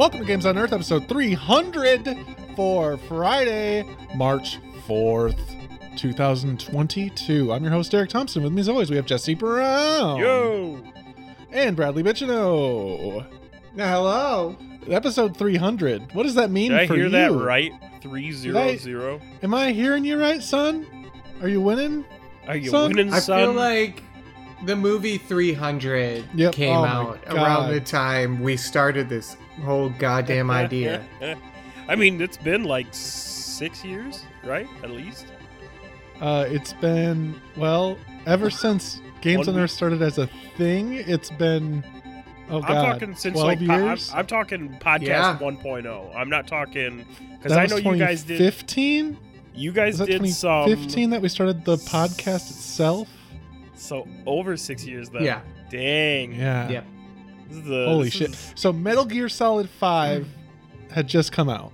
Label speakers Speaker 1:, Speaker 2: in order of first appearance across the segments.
Speaker 1: Welcome to Games on Earth, episode 300 for Friday, March 4th, 2022. I'm your host, Eric Thompson. With me, as always, we have Jesse Brown.
Speaker 2: Yo!
Speaker 1: And Bradley Bichino.
Speaker 3: Now, hello.
Speaker 1: Episode 300. What does that mean
Speaker 2: Did I
Speaker 1: for
Speaker 2: hear
Speaker 1: you?
Speaker 2: that right? Three zero zero.
Speaker 1: Am I hearing you right, son? Are you winning?
Speaker 2: Are you
Speaker 1: Son,
Speaker 2: winning,
Speaker 3: I
Speaker 2: son?
Speaker 3: feel like the movie 300
Speaker 1: Yep.
Speaker 3: came
Speaker 1: Oh
Speaker 3: out around the time we started this whole goddamn idea.
Speaker 2: I mean, it's been like six years, right? At least.
Speaker 1: Uh, it's been, well, ever since Games
Speaker 2: One
Speaker 1: on Earth started as a thing, it's been, oh God,
Speaker 2: I'm talking since
Speaker 1: 12
Speaker 2: like po- I'm,
Speaker 1: years?
Speaker 2: I'm talking podcast
Speaker 3: Yeah.
Speaker 2: 1.0. I'm not talking because I know you guys did.
Speaker 1: 15.
Speaker 2: You guys
Speaker 1: Was that
Speaker 2: did some
Speaker 1: 2015 that we started the podcast itself?
Speaker 2: So over six years though.
Speaker 3: yeah.
Speaker 2: Dang.
Speaker 1: Yeah.
Speaker 3: Yep.
Speaker 2: This is the-
Speaker 1: Holy shit.
Speaker 2: is-
Speaker 1: So Metal Gear Solid 5 had just come out.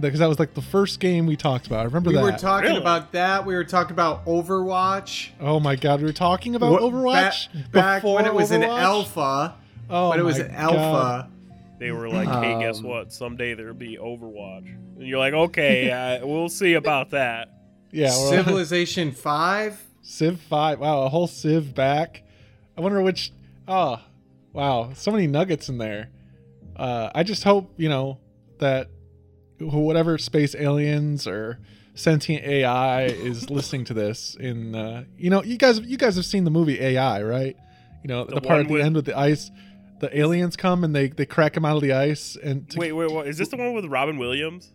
Speaker 1: Because that was like the first game we talked about. I remember
Speaker 3: We
Speaker 1: that.
Speaker 3: We were talking
Speaker 2: Really?
Speaker 3: about that. We were talking about Overwatch.
Speaker 1: oh my god, we were talking about
Speaker 3: What-
Speaker 1: Overwatch
Speaker 3: Back, back when it was an alpha.
Speaker 1: Oh
Speaker 3: when it was
Speaker 1: my
Speaker 3: an
Speaker 1: God.
Speaker 3: alpha.
Speaker 2: They were like, "Hey, guess
Speaker 3: Um,
Speaker 2: what? Someday there'll be Overwatch," and you're like, "Okay, uh, we'll see about that."
Speaker 1: Yeah,
Speaker 3: Civilization 5.
Speaker 1: Civ 5. Wow, a whole Civ back. I wonder which. Oh, wow. So many nuggets in there. Uh, I just hope, you know, that whatever space aliens or sentient AI is listening to this in uh, you know you guys you guys have seen the movie AI right you know the,
Speaker 2: The
Speaker 1: part at the
Speaker 2: with-
Speaker 1: end with the ice the aliens come and they they crack him out of the ice and to-
Speaker 2: Wait, wait, what? Is this the one with Robin Williams?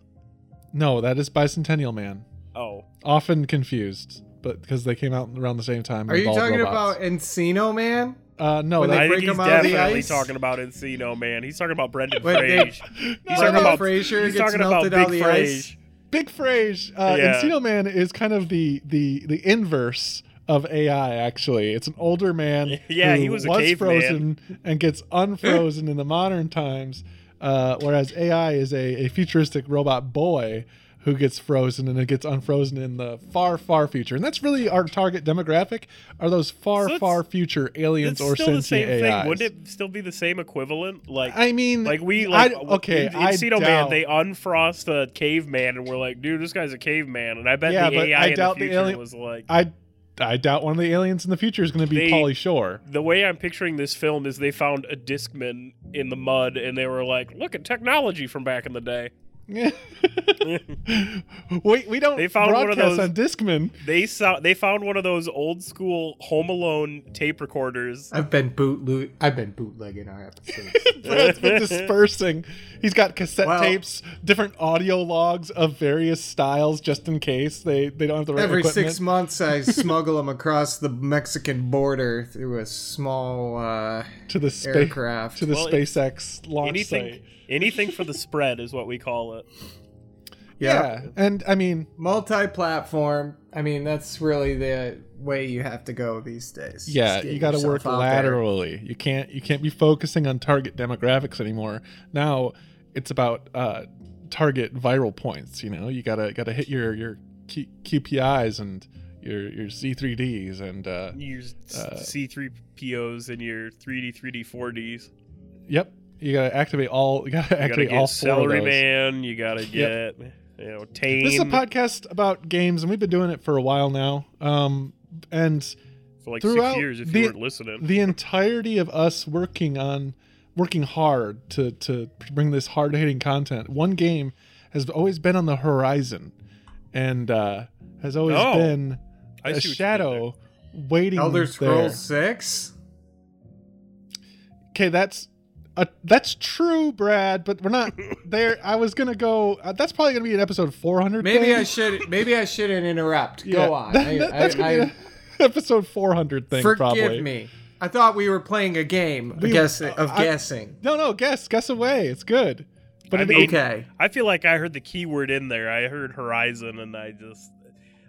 Speaker 1: no that is bicentennial man
Speaker 2: Oh,
Speaker 1: often confused but because they came out around the same time
Speaker 3: Are you talking
Speaker 1: robots.
Speaker 3: about Encino Man?
Speaker 1: uh no
Speaker 3: when
Speaker 1: that,
Speaker 2: I think he's
Speaker 3: him out of the
Speaker 2: definitely talking about Encino, man. He's talking about Brendan Frage.
Speaker 1: No,
Speaker 2: He's talking about
Speaker 3: Frasier
Speaker 2: He's talking about Big
Speaker 3: out of the ice.
Speaker 2: Frage.
Speaker 1: Big Frage, uh,
Speaker 2: Yeah.
Speaker 1: Encino Man is kind of the the the inverse of AI. Actually, it's an older man.
Speaker 2: Yeah,
Speaker 1: who
Speaker 2: he was a caveman.
Speaker 1: frozen and gets unfrozen in the modern times, uh, whereas AI is a, a futuristic robot boy who gets frozen and it gets unfrozen in the far far future. And that's really our target demographic are those far
Speaker 2: So
Speaker 1: far future aliens
Speaker 2: It's
Speaker 1: or
Speaker 2: still the
Speaker 1: sentient
Speaker 2: same
Speaker 1: AIs.
Speaker 2: thing. Wouldn't it still be the same equivalent? Like,
Speaker 1: I mean,
Speaker 2: like we like
Speaker 1: I, okay,
Speaker 2: in, in Man, they unfrost a caveman, and we're like, dude, this guy's a caveman. And I bet
Speaker 1: Yeah,
Speaker 2: the AI
Speaker 1: I
Speaker 2: in
Speaker 1: doubt
Speaker 2: the
Speaker 1: the
Speaker 2: future
Speaker 1: alien-
Speaker 2: was like.
Speaker 1: I I doubt one of the aliens in the future is going to be
Speaker 2: They-
Speaker 1: Pauly Shore.
Speaker 2: the way I'm picturing this film is they found a Discman in the mud, and they were like, "Look at technology from back in the day."
Speaker 1: Wait, we don't
Speaker 2: They found one of
Speaker 1: broadcast
Speaker 2: those-
Speaker 1: on Discman.
Speaker 2: They saw they found one of those old school Home Alone tape recorders.
Speaker 3: I've been bootlo- I've been bootlegging our episodes.
Speaker 1: Brad's been dispersing. He's got cassette
Speaker 3: Well-
Speaker 1: tapes, different audio logs of various styles, just in case they, they don't have the right
Speaker 3: Every
Speaker 1: equipment.
Speaker 3: six months, I smuggle them across the Mexican border through a small uh,
Speaker 1: to the space
Speaker 3: aircraft.
Speaker 1: to the
Speaker 2: Well,
Speaker 1: SpaceX launch
Speaker 2: Anything
Speaker 1: site.
Speaker 2: Anything for the spread is what we call it.
Speaker 1: Yeah. and I mean,
Speaker 3: multi-platform. I mean, that's really the way you have to go these days.
Speaker 1: yeah, you got to work
Speaker 3: out there.
Speaker 1: laterally. You can't you can't be focusing on target demographics anymore. Now it's about uh, target viral points. You know, you gotta gotta hit your your Q- QPIs and your your C3Ds and uh,
Speaker 2: You use
Speaker 1: Uh,
Speaker 2: C3POs and your 3D, 3D, 4Ds.
Speaker 1: Yep. You gotta activate all. You gotta
Speaker 2: You gotta
Speaker 1: activate
Speaker 2: get
Speaker 1: all four of
Speaker 2: Celery
Speaker 1: those.
Speaker 2: Man. You gotta get you know Tame.
Speaker 1: This is a podcast about games, and we've been doing it for a while now. Um, and
Speaker 2: for like
Speaker 1: throughout
Speaker 2: six years if
Speaker 1: the-
Speaker 2: you weren't listening.
Speaker 1: the entirety of us working on, working hard to to bring this hard hitting content. One game has always been on the horizon, and uh, has always
Speaker 2: Oh,
Speaker 1: been
Speaker 2: I
Speaker 1: a
Speaker 2: see what you did
Speaker 1: shadow waiting.
Speaker 3: Elder
Speaker 1: there.
Speaker 3: Scrolls Six.
Speaker 1: Okay, that's uh, that's true, Brad. But we're not there. I was gonna go. Uh, that's probably gonna be an episode 400.
Speaker 3: Maybe
Speaker 1: thing.
Speaker 3: I should. Maybe I shouldn't interrupt.
Speaker 1: Yeah,
Speaker 3: Go on.
Speaker 1: that-
Speaker 3: I-
Speaker 1: that-
Speaker 3: I-
Speaker 1: that's gonna be
Speaker 3: I-
Speaker 1: an episode 400 thing. Probably.
Speaker 3: Forgive
Speaker 1: probably.
Speaker 3: me. I thought we were playing a game.
Speaker 1: We-
Speaker 3: a guess of
Speaker 1: I-
Speaker 3: guessing.
Speaker 1: No, no, guess, guess away. It's good. But
Speaker 2: I mean-
Speaker 3: Okay.
Speaker 2: I feel like I heard the keyword in there. I heard Horizon, and I just.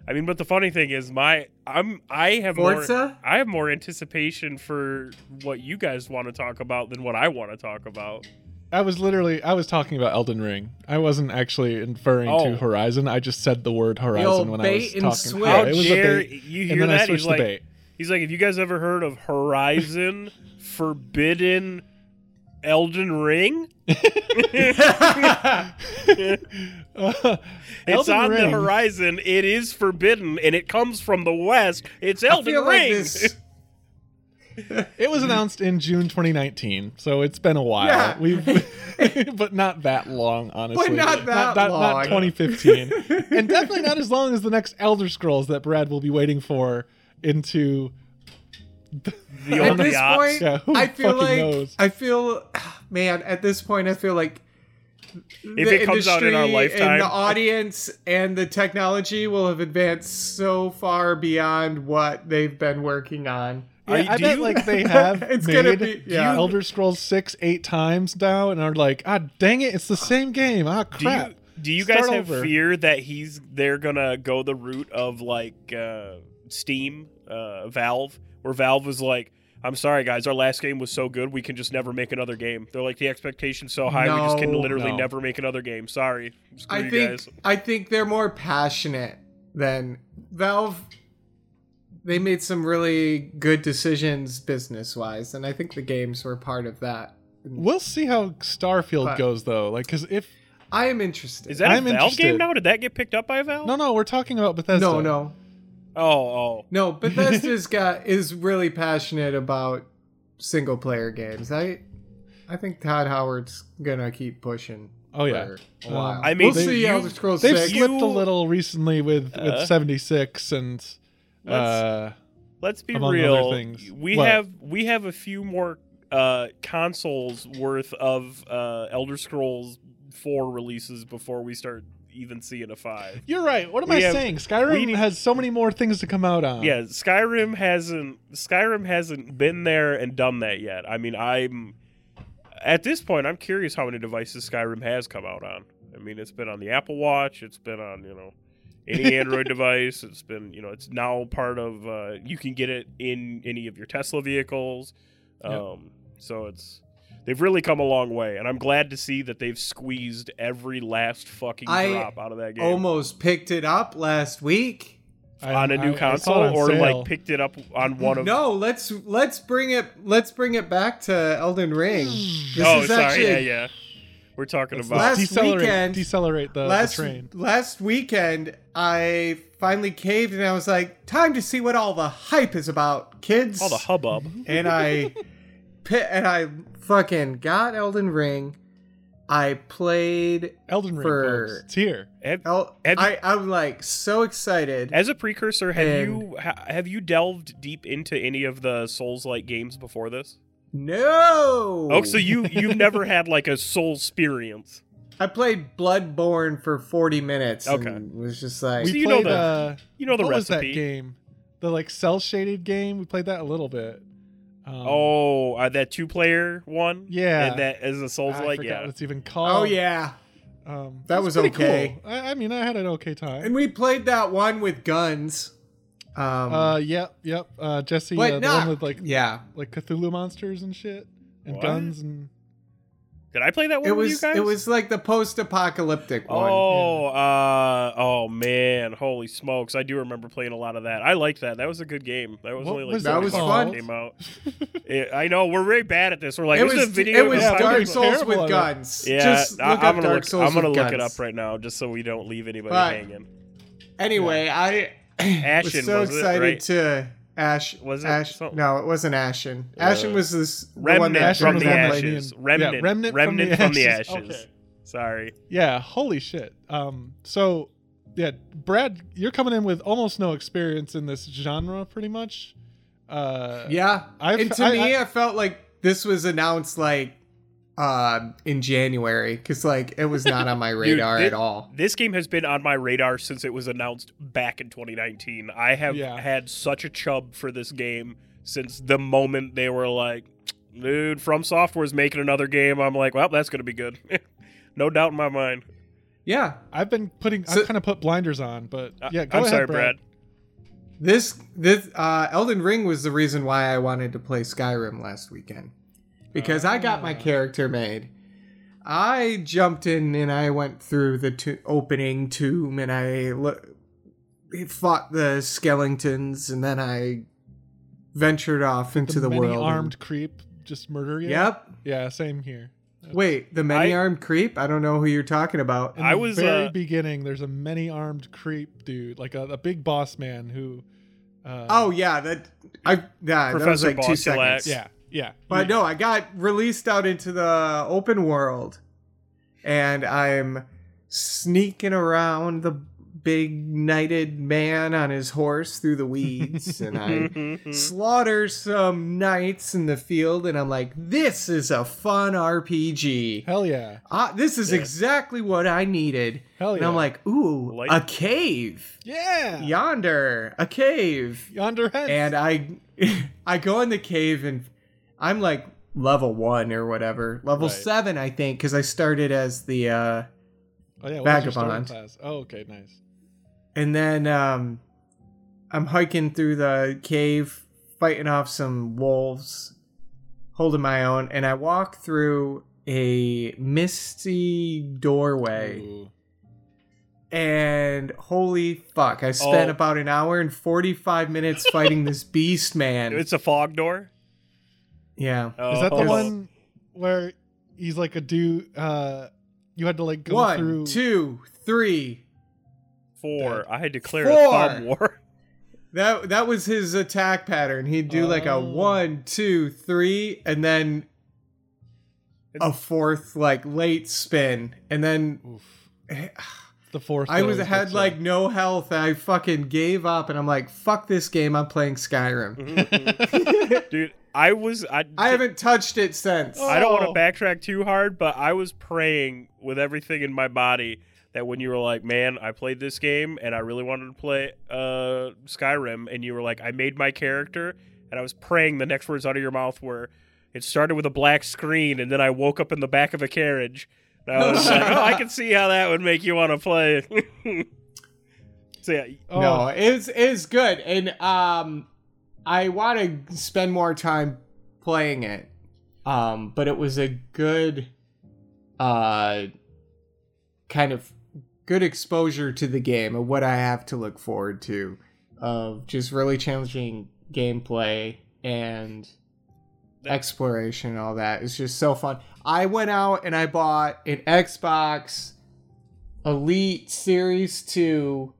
Speaker 2: I mean, but the funny thing is, my I'm I have more I have more anticipation for what you guys want to talk about than what I want to talk about.
Speaker 1: I was literally I was talking about Elden Ring. I wasn't actually inferring
Speaker 2: Oh.
Speaker 1: to Horizon. I just said the word Horizon
Speaker 3: old
Speaker 1: when I was
Speaker 3: and
Speaker 1: talking.
Speaker 3: switch.
Speaker 1: Yeah, it was a bait.
Speaker 2: you
Speaker 1: and
Speaker 2: hear
Speaker 1: then I
Speaker 2: that?
Speaker 1: switched
Speaker 2: He's
Speaker 1: the
Speaker 2: like,
Speaker 1: bait.
Speaker 2: he's like, have you guys ever heard of Horizon Forbidden Elden Ring.
Speaker 1: Uh,
Speaker 2: It's
Speaker 1: Elden
Speaker 2: on the horizon. It is forbidden, and it comes from the west. It's
Speaker 3: I
Speaker 2: Elden
Speaker 3: feel like this.
Speaker 1: It was announced in June 2019, so it's been a while.
Speaker 3: Yeah.
Speaker 1: We've, but not that long, honestly.
Speaker 3: But not that
Speaker 1: not,
Speaker 3: long.
Speaker 1: Not 2015, and definitely not as long as the next Elder Scrolls that Brad will be waiting for into.
Speaker 2: The
Speaker 3: At this
Speaker 2: yachts.
Speaker 3: point,
Speaker 1: Yeah,
Speaker 3: I feel like
Speaker 1: knows?
Speaker 3: I feel, man. At this point, I feel like
Speaker 2: If it comes out in our
Speaker 3: industry
Speaker 2: lifetime.
Speaker 3: and the audience and the technology will have advanced so far beyond what they've been working on.
Speaker 1: Yeah,
Speaker 2: Are-
Speaker 1: I
Speaker 2: do
Speaker 1: bet
Speaker 2: you-
Speaker 1: like they have
Speaker 3: It's
Speaker 1: made
Speaker 3: gonna be- yeah.
Speaker 1: Elder Scrolls six, eight times now, and are like, ah, dang it, it's the same game. Ah,
Speaker 2: do
Speaker 1: crap.
Speaker 2: you do you guys
Speaker 1: Start
Speaker 2: have
Speaker 1: over.
Speaker 2: fear that he's they're gonna go the route of like uh, Steam, uh, Valve, where Valve was like, "I'm sorry guys, our last game was so good, we can just never make another game." They're like, "The expectation's so high, we just can literally
Speaker 1: No.
Speaker 2: never make another game." Sorry, screw
Speaker 3: I
Speaker 2: you
Speaker 3: think
Speaker 2: guys.
Speaker 3: I think they're more passionate than Valve. They made some really good decisions business wise, and I think the games were part of that.
Speaker 1: We'll see how Starfield
Speaker 3: But-
Speaker 1: goes though. Like, because if
Speaker 3: I am interested.
Speaker 2: Is that a
Speaker 1: I'm
Speaker 2: Valve
Speaker 1: interested.
Speaker 2: game now? Did that get picked up by Valve?
Speaker 1: no, no, we're talking about Bethesda.
Speaker 3: no, no,
Speaker 2: Oh, oh.
Speaker 3: no. Bethesda's got is really passionate about single player games. I I think Todd Howard's gonna keep pushing.
Speaker 1: Oh yeah,
Speaker 3: for
Speaker 1: Um.
Speaker 2: I mean,
Speaker 3: we'll see
Speaker 2: you-
Speaker 3: Elder Scrolls
Speaker 1: they've
Speaker 3: Six.
Speaker 1: slipped a little recently with
Speaker 2: Uh,
Speaker 1: with 76 and uh,
Speaker 2: Let's be
Speaker 1: among other
Speaker 2: real.
Speaker 1: things.
Speaker 2: We
Speaker 1: What?
Speaker 2: have we have a few more uh, consoles worth of uh, Elder Scrolls Four releases before we start even see in a five.
Speaker 1: You're right. What am
Speaker 2: We
Speaker 1: I
Speaker 2: have-
Speaker 1: saying? Skyrim
Speaker 2: we
Speaker 1: has so many more things to come out on.
Speaker 2: Yeah, Skyrim hasn't Skyrim hasn't been there and done that yet. I mean, I'm at this point I'm curious how many devices Skyrim has come out on. I mean, it's been on the Apple Watch, it's been on, you know, any Android device, it's been, you know, it's now part of uh, you can get it in any of your Tesla vehicles.
Speaker 1: Yep.
Speaker 2: Um so it's they've really come a long way and I'm glad to see that they've squeezed every last fucking
Speaker 3: I
Speaker 2: drop out of that game.
Speaker 3: almost picked it up last week.
Speaker 1: I-
Speaker 2: on a new
Speaker 1: I- I
Speaker 2: console
Speaker 1: it on
Speaker 2: or
Speaker 1: sale.
Speaker 2: like picked it up on one of
Speaker 3: no, let's let's bring it let's bring it back to Elden Ring. Hmm. This
Speaker 2: oh,
Speaker 3: is
Speaker 2: sorry.
Speaker 3: actually
Speaker 2: yeah, yeah. We're talking about.
Speaker 3: last
Speaker 1: decelerate,
Speaker 3: weekend-
Speaker 1: decelerate the, the
Speaker 3: last
Speaker 1: train.
Speaker 3: last weekend I finally caved and I was like, time to see what all the hype is about, kids.
Speaker 2: all the hubbub.
Speaker 3: and I and I fucking got Elden Ring. I played
Speaker 1: Elden Ring,
Speaker 3: for-
Speaker 1: folks. It's here.
Speaker 2: Have-
Speaker 3: El-
Speaker 2: Have you-
Speaker 3: I I'm like so excited.
Speaker 2: As a precursor, have
Speaker 3: And-
Speaker 2: you ha- have you delved deep into any of the Souls-like games before this?
Speaker 3: No.
Speaker 2: Oh, so you you've never had like a Soul experience.
Speaker 3: I played Bloodborne for 40 minutes.
Speaker 2: Okay.
Speaker 3: And was just like,
Speaker 1: We
Speaker 2: So you know
Speaker 1: played,
Speaker 2: the
Speaker 1: uh,
Speaker 2: You know the
Speaker 1: what was that
Speaker 2: recipe.
Speaker 1: game? The like cell shaded game. We played that a little bit. Um,
Speaker 2: Oh, uh, that two-player one.
Speaker 1: Yeah.
Speaker 2: and that is a
Speaker 1: I
Speaker 2: Souls-like. Yeah.
Speaker 1: what it's even called.
Speaker 3: oh yeah.
Speaker 1: um,
Speaker 3: That
Speaker 1: it's
Speaker 3: was okay.
Speaker 1: Cool. I, I mean, I had an okay time.
Speaker 3: And we played that one with guns. Um,
Speaker 1: uh, yep, yep. Uh, Jesse, uh, the
Speaker 3: not
Speaker 1: one with like
Speaker 3: yeah.
Speaker 1: like Cthulhu monsters and shit, and
Speaker 2: What?
Speaker 1: guns and
Speaker 2: Did I play that one
Speaker 3: It
Speaker 2: with you
Speaker 3: was
Speaker 2: guys?
Speaker 3: it was like the post-apocalyptic one.
Speaker 2: Oh, uh, oh man, holy smokes! I do remember playing a lot of that. I liked that. That was a good game. That was
Speaker 1: What
Speaker 2: only like
Speaker 1: was
Speaker 3: That was fun.
Speaker 2: Came out. It- I know we're very bad at this. We're like,
Speaker 3: it
Speaker 2: this
Speaker 3: was
Speaker 2: is a video.
Speaker 3: it was
Speaker 1: Yeah,
Speaker 3: Dark
Speaker 1: I'm
Speaker 3: Souls with guns.
Speaker 2: Yeah,
Speaker 3: Just
Speaker 2: I,
Speaker 3: look
Speaker 2: am
Speaker 3: up
Speaker 2: gonna
Speaker 3: Dark
Speaker 2: look.
Speaker 3: Souls
Speaker 2: I'm gonna
Speaker 3: with
Speaker 2: look it up right now, just so we don't leave anybody
Speaker 3: But-
Speaker 2: hanging.
Speaker 3: Anyway, I
Speaker 2: Ashen,
Speaker 3: was so
Speaker 2: was it,
Speaker 3: excited
Speaker 2: right?
Speaker 3: to Ash.
Speaker 2: Was it
Speaker 3: Ash?
Speaker 2: something?
Speaker 3: No, it wasn't Ashen.
Speaker 2: Uh,
Speaker 3: Ashen was this the one
Speaker 2: Remnant
Speaker 3: that
Speaker 1: Ashen
Speaker 2: from the
Speaker 1: on
Speaker 3: Brandon
Speaker 1: Palladium.
Speaker 2: ashes.
Speaker 1: Yeah,
Speaker 2: Remnant,
Speaker 1: remnant from
Speaker 2: remnant
Speaker 1: the
Speaker 2: from the
Speaker 1: ashes.
Speaker 2: ashes.
Speaker 1: Okay.
Speaker 2: Sorry.
Speaker 1: yeah, holy shit. Um, so yeah, Brad, you're coming in with almost no experience in this genre, pretty much. Uh,
Speaker 3: Yeah,
Speaker 1: I've-
Speaker 3: and to
Speaker 1: I-
Speaker 3: me,
Speaker 1: I-
Speaker 3: I, felt like this was announced like uh, in January because like it was not on my radar
Speaker 2: thi-
Speaker 3: at all.
Speaker 2: This game has been on my radar since it was announced back in 2019. I have
Speaker 1: Yeah.
Speaker 2: had such a chub for this game since the moment they were like, dude, From Software's making another game. I'm like, well, that's going to be good. no doubt in my mind.
Speaker 3: Yeah,
Speaker 1: I've been putting.
Speaker 3: So-
Speaker 1: I've kind of put blinders on, but
Speaker 2: Uh,
Speaker 1: yeah, go
Speaker 2: I'm
Speaker 1: ahead,
Speaker 2: sorry,
Speaker 1: Brad.
Speaker 2: Brad.
Speaker 3: this this uh, Elden Ring was the reason why I wanted to play Skyrim last weekend because I got my
Speaker 1: Ah.
Speaker 3: character made. I jumped in and I went through the to- opening tomb and I lo- fought the skeletons and then I ventured off into the,
Speaker 1: many
Speaker 3: world. and-
Speaker 1: armed creep just murder you.
Speaker 3: Yep.
Speaker 1: Yeah, same here.
Speaker 3: Wait, the many armed creep? I don't know who you're talking about.
Speaker 1: In
Speaker 2: I
Speaker 1: the
Speaker 2: was,
Speaker 1: very
Speaker 2: uh,
Speaker 1: beginning. There's a many armed creep dude, like a, a big boss man who. Uh,
Speaker 3: Oh yeah, that I yeah, that was
Speaker 2: Professor
Speaker 3: like two
Speaker 2: Bosulac.
Speaker 3: seconds.
Speaker 1: yeah, yeah.
Speaker 3: But no, I got released out into the open world, and I'm sneaking around the big knighted man on his horse through the weeds, and I slaughter some knights in the field, and I'm like, this is a fun RPG.
Speaker 1: Hell yeah,
Speaker 3: Ah, this is
Speaker 2: Yeah.
Speaker 3: exactly what I needed.
Speaker 1: hell yeah. And.
Speaker 3: I'm like, ooh,
Speaker 2: Light-
Speaker 3: a cave.
Speaker 1: yeah,
Speaker 3: Yonder, a cave.
Speaker 1: yonder head.
Speaker 3: And I I go in the cave and I'm like level 1 or whatever. Level
Speaker 1: Right.
Speaker 3: 7 I think cuz I started as the uh
Speaker 1: oh yeah, what was your starting
Speaker 3: Vagabond.
Speaker 1: class? Oh okay, nice.
Speaker 3: and then um I'm hiking through the cave fighting off some wolves holding my own and I walk through a misty doorway
Speaker 1: Ooh.
Speaker 3: and holy fuck I spent
Speaker 2: Oh.
Speaker 3: about an hour and 45 minutes fighting this beast man.
Speaker 2: It's a fog door.
Speaker 3: Yeah.
Speaker 1: Is that the
Speaker 2: Oh.
Speaker 1: one where he's like a dude? Uh, you had to like go
Speaker 3: One,
Speaker 1: through.
Speaker 3: two, three.
Speaker 2: Four. I had declared
Speaker 3: Four.
Speaker 2: a thumb war.
Speaker 3: That that was his attack pattern. He'd do like a
Speaker 1: Oh.
Speaker 3: one, two, three, and then a fourth like late spin, and then
Speaker 1: Oof. The fourth.
Speaker 3: I was
Speaker 1: always
Speaker 3: had like
Speaker 1: you.
Speaker 3: no health. I fucking gave up, and I'm like, fuck this game. I'm playing Skyrim.
Speaker 2: Dude, I was I,
Speaker 3: I haven't touched it since.
Speaker 2: I don't
Speaker 1: Oh.
Speaker 2: want to backtrack too hard, but I was praying with everything in my body that when you were like, "Man, I played this game and I really wanted to play uh, Skyrim," and you were like, "I made my character," and I was praying the next words out of your mouth were, "It started with a black screen, and then I woke up in the back of a carriage." And I was like, "Oh, I can see how that would make you want to play." so yeah,
Speaker 1: Oh,
Speaker 3: No, it's it's good, and um, I want to spend more time playing it. Um, but it was a good, uh, kind of good exposure to the game of what I have to look forward to, of just really challenging gameplay and
Speaker 2: That-
Speaker 3: exploration and all that. It's just so fun. I went out and I bought an Xbox Elite Series Two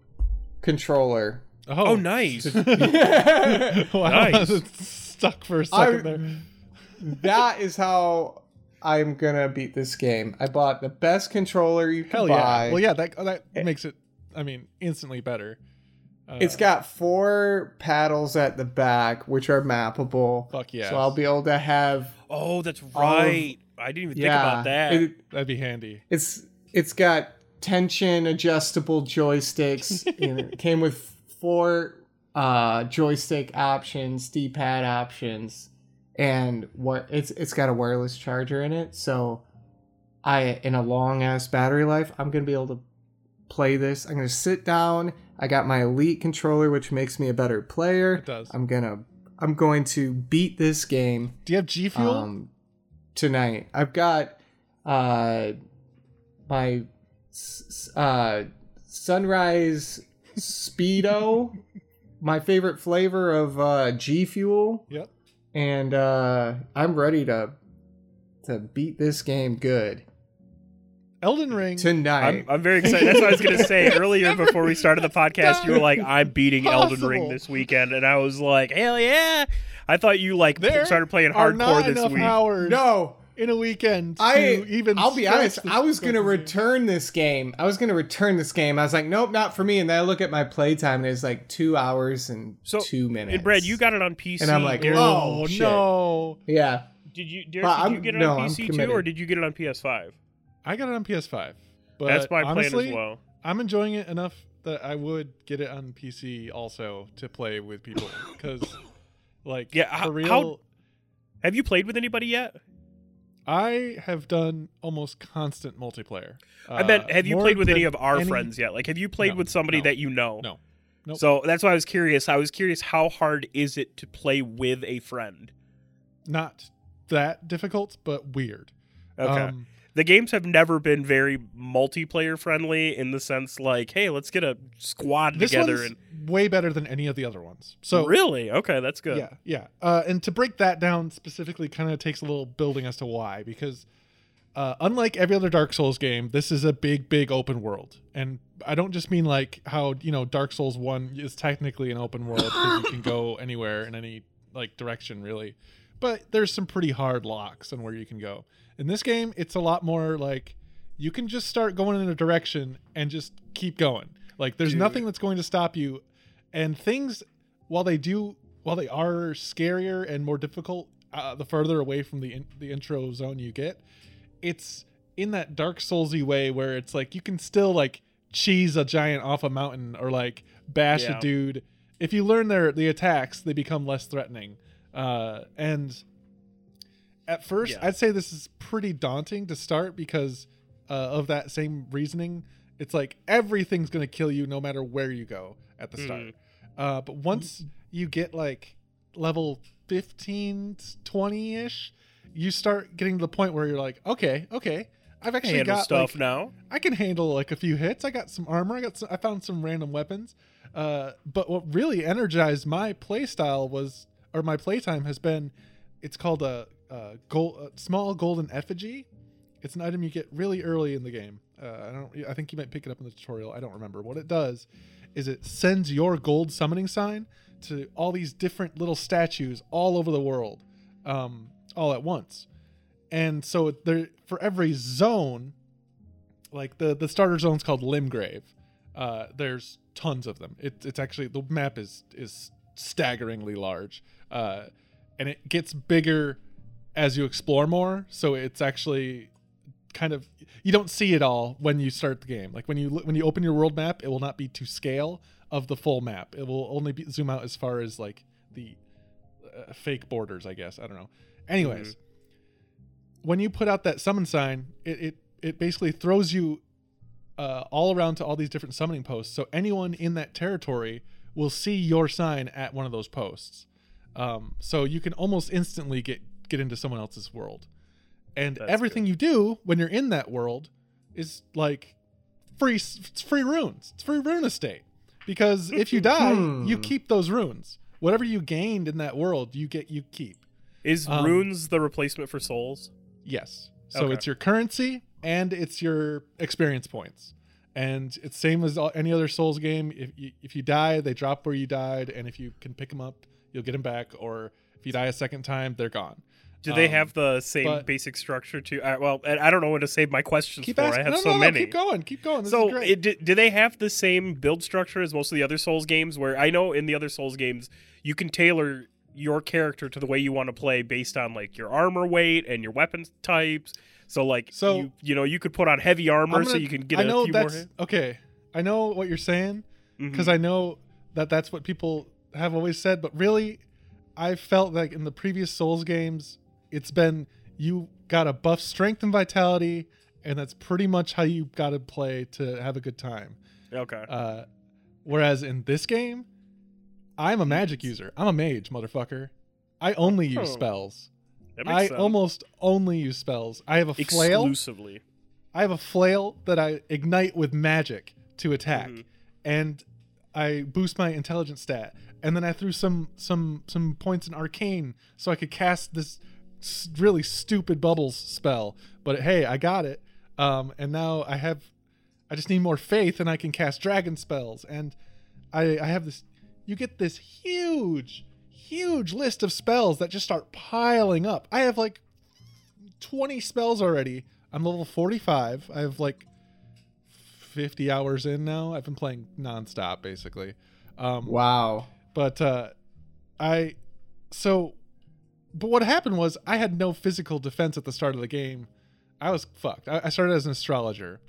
Speaker 3: controller.
Speaker 2: oh, nice.
Speaker 1: wow,
Speaker 2: Nice.
Speaker 1: stuck for a second
Speaker 3: I-
Speaker 1: there.
Speaker 3: that is how I'm gonna beat this game. I bought the best controller you can
Speaker 1: Hell
Speaker 3: buy.
Speaker 1: yeah. Well, yeah, that that makes it. I mean, instantly better. Uh,
Speaker 3: It's got four paddles at the back, which are mappable.
Speaker 1: fuck yeah.
Speaker 3: So I'll be able to have
Speaker 2: oh, that's right. I didn't even think about that.
Speaker 3: it-
Speaker 1: That'd be handy.
Speaker 3: it's it's got tension adjustable joysticks. and it came with four uh, joystick options, D-pad options, and what it's it's got a wireless charger in it. So I in a long ass battery life, I'm gonna be able to play this. I'm gonna sit down. I got my elite controller, which makes me a better player.
Speaker 1: It does.
Speaker 3: I'm gonna I'm going to beat this game
Speaker 1: Do you have G Fuel?
Speaker 3: um, tonight. I've got uh, my s- s- uh, sunrise speedo, my favorite flavor of uh, G Fuel,
Speaker 1: yep.
Speaker 3: and uh, I'm ready to to beat this game good
Speaker 1: Elden Ring.
Speaker 3: tonight.
Speaker 2: I'm, I'm very excited. That's what I was going to say earlier before we started the podcast. You were like, "I'm beating Elden Ring this weekend," and I was like, "Hell yeah!" I thought you like
Speaker 1: There
Speaker 2: started playing
Speaker 1: are
Speaker 2: hardcore
Speaker 1: not
Speaker 2: this week.
Speaker 1: hours
Speaker 3: no,
Speaker 1: in a weekend. To
Speaker 3: I
Speaker 1: even.
Speaker 3: I'll be honest. I was gonna
Speaker 1: of game.
Speaker 3: return this game. I was gonna return this game. I was like, nope, not for me. And then I look at my playtime, and it's like two hours and
Speaker 2: So,
Speaker 3: two minutes.
Speaker 2: And Brad, you got it on PC.
Speaker 3: And I'm like, oh,
Speaker 1: Oh
Speaker 3: shit.
Speaker 1: no!
Speaker 3: yeah.
Speaker 2: did you Derek,
Speaker 3: Well,
Speaker 2: did you
Speaker 3: I'm-
Speaker 2: get it
Speaker 3: no,
Speaker 2: on PC too, or did you get it on PS5?
Speaker 1: I got it on PS5. But
Speaker 2: That's my
Speaker 1: honestly,
Speaker 2: plan as well.
Speaker 1: I'm enjoying it enough that I would get it on PC also to play with people because, like,
Speaker 2: Yeah,
Speaker 1: for
Speaker 2: how-
Speaker 1: real.
Speaker 2: how- Have you played with anybody yet?
Speaker 1: I have done almost constant multiplayer.
Speaker 2: I bet.
Speaker 1: Uh,
Speaker 2: Have you played with any of our
Speaker 1: any-
Speaker 2: friends yet? Like, have you played
Speaker 1: No,
Speaker 2: with somebody
Speaker 1: no,
Speaker 2: that you know?
Speaker 1: No. Nope.
Speaker 2: So that's why I was curious. I was curious how hard is it to play with a friend?
Speaker 1: Not that difficult, but weird.
Speaker 2: Okay.
Speaker 1: Um,
Speaker 2: the games have never been very multiplayer friendly in the sense like, hey, let's get a squad
Speaker 1: This
Speaker 2: together and
Speaker 1: way better than any of the other ones. So
Speaker 2: really okay, that's good.
Speaker 1: Yeah, yeah. Uh, and to break that down specifically kind of takes a little building as to why, because uh, unlike every other Dark Souls game, this is a big, big open world. And I don't just mean like how, you know, Dark Souls 1 is technically an open world because you can go anywhere in any like direction, really. But there's some pretty hard locks on where you can go. In this game, it's a lot more like you can just start going in a direction and just keep going. Like there's
Speaker 2: Dude.
Speaker 1: nothing that's going to stop you. And things while they do while they are scarier and more difficult uh, the further away from the in, the intro zone you get it's in that dark soulsy way where it's like you can still like cheese a giant off a mountain or like bash
Speaker 2: Yeah.
Speaker 1: a dude if you learn their the attacks they become less threatening uh and at first
Speaker 2: Yeah.
Speaker 1: i'd say this is pretty daunting to start because uh, of that same reasoning it's like everything's gonna kill you no matter where you go at the start
Speaker 2: Mhm.
Speaker 1: uh, but once you get like level 15, 20 ish, you start getting to the point where you're like, okay, okay, I've actually
Speaker 2: Handle
Speaker 1: got
Speaker 2: stuff
Speaker 1: like,
Speaker 2: now.
Speaker 1: I can handle like a few hits. I got some armor. I got some, I found some random weapons. Uh, but what really energized my play style was, or my playtime has been, it's called a, a gold, a small golden effigy. It's an item you get really early in the game. Uh, I don't. I think you might pick it up in the tutorial. I don't remember what it does. Is it sends your gold summoning sign to all these different little statues all over the world, um, all at once, and so there for every zone, like the the starter zone's called Limgrave. Uh, there's tons of them. It, it's actually the map is is staggeringly large, uh, and it gets bigger as you explore more. So it's actually kind of you don't see it all when you start the game. Like when you when you open your world map, it will not be to scale of the full map. It will only be zoom out as far as like the uh, fake borders, I guess. I don't know. Anyways, when you put out that summon sign, it it, it basically throws you uh, all around to all these different summoning posts. So anyone in that territory will see your sign at one of those posts. Um, so you can almost instantly get get into someone else's world, and
Speaker 2: That's
Speaker 1: everything you do when you're in that world is like free it's free runes. It's free rune estate because if you die, you
Speaker 3: Hmm.
Speaker 1: keep those runes. Whatever you gained in that world, you get you keep.
Speaker 2: Is
Speaker 1: Um,
Speaker 2: runes the replacement for souls?
Speaker 1: Yes. So
Speaker 2: Okay.
Speaker 1: it's your currency and it's your experience points. And it's same as all, any other Souls game. If you, if you die, they drop where you died, and if you can pick them up, you'll get them back. Or if you die a second time, they're gone.
Speaker 2: Do they
Speaker 1: Um,
Speaker 2: have the same
Speaker 1: but-
Speaker 2: basic structure too? Uh, well, I don't know when to save my questions
Speaker 1: Keep
Speaker 2: for.
Speaker 1: asking.
Speaker 2: I have
Speaker 1: no,
Speaker 2: so
Speaker 1: no, no,
Speaker 2: many.
Speaker 1: Keep going. Keep going. This is
Speaker 2: so,
Speaker 1: great.
Speaker 2: it, do, do they have the same build structure as most of the other Souls games? Where I know in the other Souls games, you can tailor your character to the way you want to play based on like your armor weight and your weapon types. So, like,
Speaker 1: So-
Speaker 2: you, you know, you could put on heavy armor
Speaker 1: I'm
Speaker 2: so you can get
Speaker 1: I
Speaker 2: a
Speaker 1: know
Speaker 2: few more.
Speaker 1: that's
Speaker 2: hit-
Speaker 1: okay. I know what you're saying because I know that that's what people have always said. But really, I felt like in the previous Souls games, it's been you got to buff strength and vitality, and that's pretty much how you got to play to have a good time.
Speaker 2: okay.
Speaker 1: Uh, whereas in this game, I'm a magic user. I'm a mage, motherfucker. I only use
Speaker 2: Oh.
Speaker 1: spells. I
Speaker 2: sense.
Speaker 1: almost only use spells. I have a flail.
Speaker 2: exclusively.
Speaker 1: I have a flail that I ignite with magic to attack,
Speaker 2: Mhm.
Speaker 1: and I boost my intelligence stat. And then I threw some some some points in arcane so I could cast this really stupid bubbles spell. But hey, I got it. Um, and now I have, I just need more faith, and I can cast dragon spells. And I I have this. You get this huge, huge list of spells that just start piling up. I have like 20 spells already. I'm level 45. I have like 50 hours in now. I've been playing nonstop basically. Um,
Speaker 3: Wow.
Speaker 1: but uh, I, so, but what happened was I had no physical defense at the start of the game. I was fucked. I, I started as an astrologer,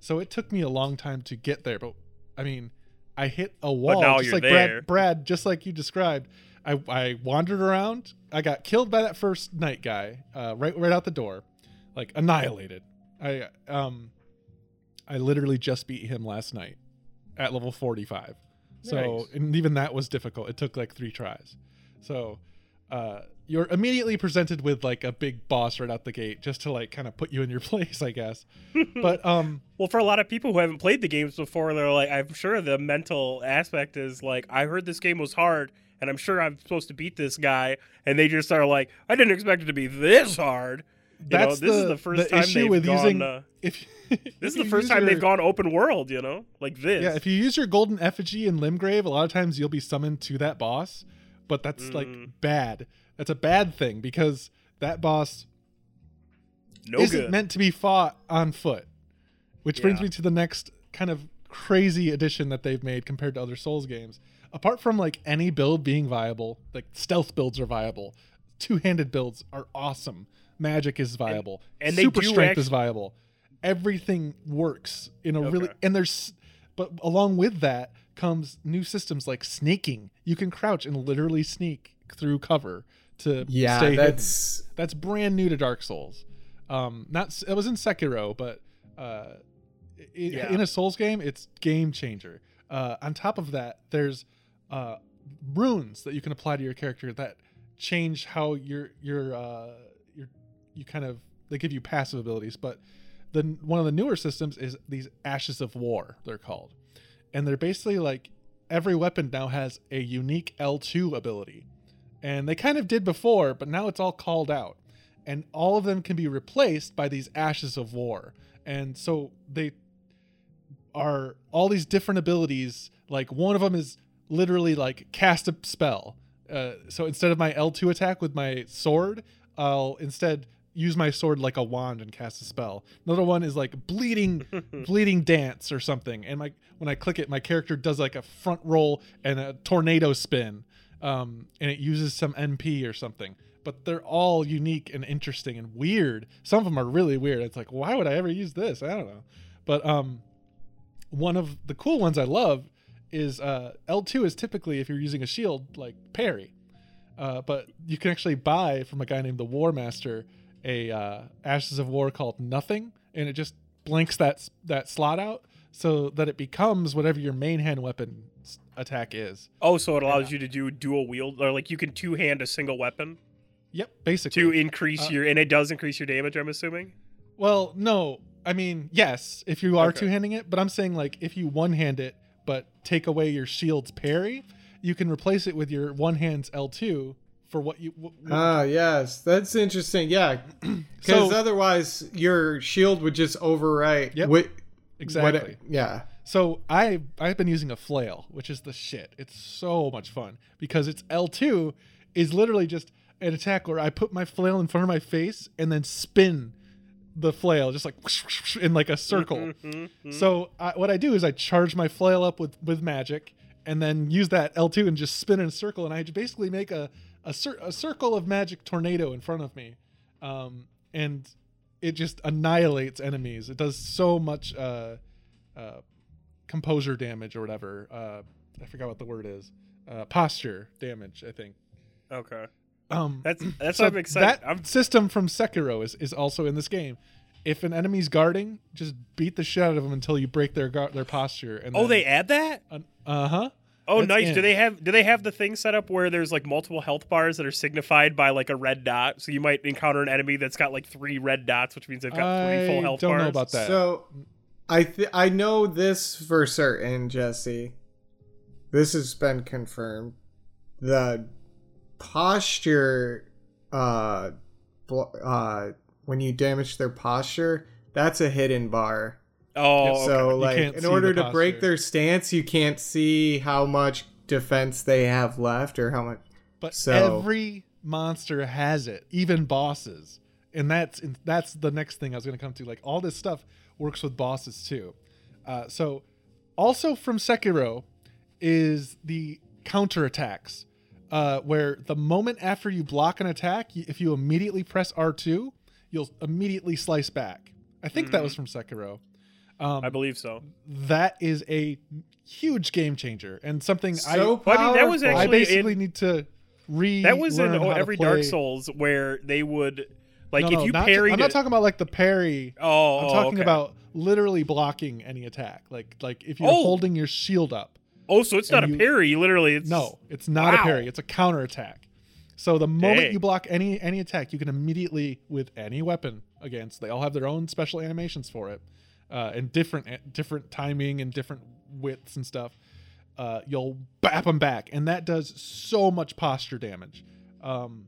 Speaker 1: so it took me a long time to get there. But I mean, I hit a wall
Speaker 2: now
Speaker 1: just
Speaker 2: you're
Speaker 1: like
Speaker 2: there.
Speaker 1: Brad. Brad, just like you described. I, I wandered around. I got killed by that first knight guy, uh, right right out the door, like annihilated. I um, I literally just beat him last night at level forty five. So and even that was difficult. It took like three tries. So uh, you're immediately presented with like a big boss right out the gate just to like kind of put you in your place, I guess. but um
Speaker 2: Well, for a lot of people who haven't played the games before, they're like, I'm sure the mental aspect is like, I heard this game was hard, and I'm sure I'm supposed to beat this guy, and they just are like, I didn't expect it to be this hard. You know, this
Speaker 1: the,
Speaker 2: is the first
Speaker 1: the
Speaker 2: time
Speaker 1: issue
Speaker 2: they've
Speaker 1: with
Speaker 2: gone.
Speaker 1: using
Speaker 2: uh,
Speaker 1: if
Speaker 2: this is the first time
Speaker 1: your-
Speaker 2: they've gone open world. You know, like this.
Speaker 1: Yeah, if you use your golden effigy in Limgrave, a lot of times you'll be summoned to that boss, but that's like
Speaker 2: Mm.
Speaker 1: bad. That's a bad thing because that boss
Speaker 2: no
Speaker 1: isn't
Speaker 2: good.
Speaker 1: meant to be fought on foot. Which brings me to the next kind of crazy addition that they've made compared to other Souls games. Apart from like any build being viable, like stealth builds are viable, two-handed builds are awesome. Magic is viable,
Speaker 2: and they
Speaker 1: super strength
Speaker 2: act-
Speaker 1: is viable. Everything works in a really and there's but along with that comes new systems like snaking. You can crouch and literally sneak through cover to
Speaker 3: Yeah,
Speaker 1: stay hidden.
Speaker 3: that's
Speaker 1: That's brand new to Dark Souls. Um, not it was in Sekiro, but uh, i
Speaker 2: Yeah.
Speaker 1: in a Souls game, it's game changer. Uh, on top of that, there's uh, runes that you can apply to your character that change how your your uh, your you kind of they give you passive abilities. But the one of the newer systems is these Ashes of War. They're called, and they're basically like every weapon now has a unique L2 ability and they kind of did before, but now it's all called out, and all of them can be replaced by these ashes of war, and so they are all these different abilities. Like one of them is literally like cast a spell. Uh, so instead of my L2 attack with my sword, I'll instead use my sword like a wand and cast a spell. Another one is like bleeding bleeding dance or something. And my when i click it my character does like a front roll and a tornado spin um, and it uses some np or something. But they're all unique and interesting and weird. Some of them are really weird. It's like why would i ever use this? I don't know. But um one of the cool ones i love is uh l2 is typically if you're using a shield like parry uh, but you can actually buy from a guy named the war master a uh, ashes of war called nothing and it just blanks that that slot out so that it becomes whatever your main hand weapon attack is.
Speaker 2: oh, so it allows you to do dual wield, or like you can two hand a single weapon
Speaker 1: Yep, basically.
Speaker 2: to increase
Speaker 1: Uh,
Speaker 2: your, and it does increase your damage. I'm assuming.
Speaker 1: well, no, I mean yes, if you are
Speaker 2: Okay.
Speaker 1: two handing it, but I'm saying like if you one hand it but take away your shield's parry, you can replace it with your one hand's L2 for what you. What,
Speaker 3: ah yes, that's interesting. Yeah, because
Speaker 1: So-
Speaker 3: otherwise your shield would just overwrite.
Speaker 1: Yep,
Speaker 3: what-
Speaker 1: exactly.
Speaker 3: What, yeah.
Speaker 1: So I I've been using a flail, which is the shit. It's so much fun because its L2 is literally just an attack where I put my flail in front of my face and then spin the flail just like in like a circle.
Speaker 2: Mhm.
Speaker 1: So I, what I do is I charge my flail up with with magic and then use that L2 and just spin in a circle and I basically make a a, cir- a circle of magic tornado in front of me. Um, and it just annihilates enemies. It does so much uh, uh, composure damage or whatever. Uh, I forgot what the word is. Uh, posture damage, I think.
Speaker 2: Okay,
Speaker 1: Um,
Speaker 2: that's that's
Speaker 1: so
Speaker 2: what I'm excited.
Speaker 1: that
Speaker 2: I'm
Speaker 1: system from Sekiro is, is also in this game. If an enemy's guarding, just beat the shit out of them until you break their guard, their posture. And
Speaker 2: oh,
Speaker 1: then-
Speaker 2: they add that.
Speaker 1: uh huh.
Speaker 2: Oh,
Speaker 1: That's
Speaker 2: nice. Do they have do they have the thing set up where there's like multiple health bars that are signified by like a red dot? So you might encounter an enemy that's got like three red dots, which means they've got three full health bars.
Speaker 1: I
Speaker 2: health
Speaker 1: don't know about that.
Speaker 3: So, I th- I know this for certain, Jesse. This has been confirmed. The posture, uh, uh, when you damage their posture, that's a hidden bar.
Speaker 2: Oh,
Speaker 3: so,
Speaker 1: You
Speaker 3: like, in order to break their stance, you can't see how much defense they have left or how much.
Speaker 1: But
Speaker 3: So-
Speaker 1: every monster has it, even bosses, and that's that's the next thing I was going to come to. Like all this stuff works with bosses too. Uh, so, also from Sekiro is the counter attacks, uh, where the moment after you block an attack, if you immediately press R two, you'll immediately slice back. I think that was from Sekiro. Um,
Speaker 2: I believe so.
Speaker 1: that is a huge game changer and something
Speaker 3: So
Speaker 1: I
Speaker 2: Well, I mean, that was
Speaker 3: powerful.
Speaker 1: I basically
Speaker 2: in-
Speaker 1: need to re.
Speaker 2: That was in
Speaker 1: learn how
Speaker 2: every Dark Souls where they would like
Speaker 1: No,
Speaker 2: if
Speaker 1: no,
Speaker 2: you parry.
Speaker 1: I'm not talking about like the parry.
Speaker 2: Oh,
Speaker 1: I'm talking
Speaker 2: okay.
Speaker 1: about literally blocking any attack. Like like if you're
Speaker 2: Oh.
Speaker 1: holding your shield up.
Speaker 2: Oh, so it's not
Speaker 1: and
Speaker 2: a parry. Literally, it's
Speaker 1: No, it's not a parry. It's a counter attack. So the moment
Speaker 2: Dang.
Speaker 1: you block any any attack, you can immediately with any weapon against. They all have their own special animations for it, uh, and different different timing and different widths and stuff. Uh, you'll bap them back, and that does so much posture damage. Um,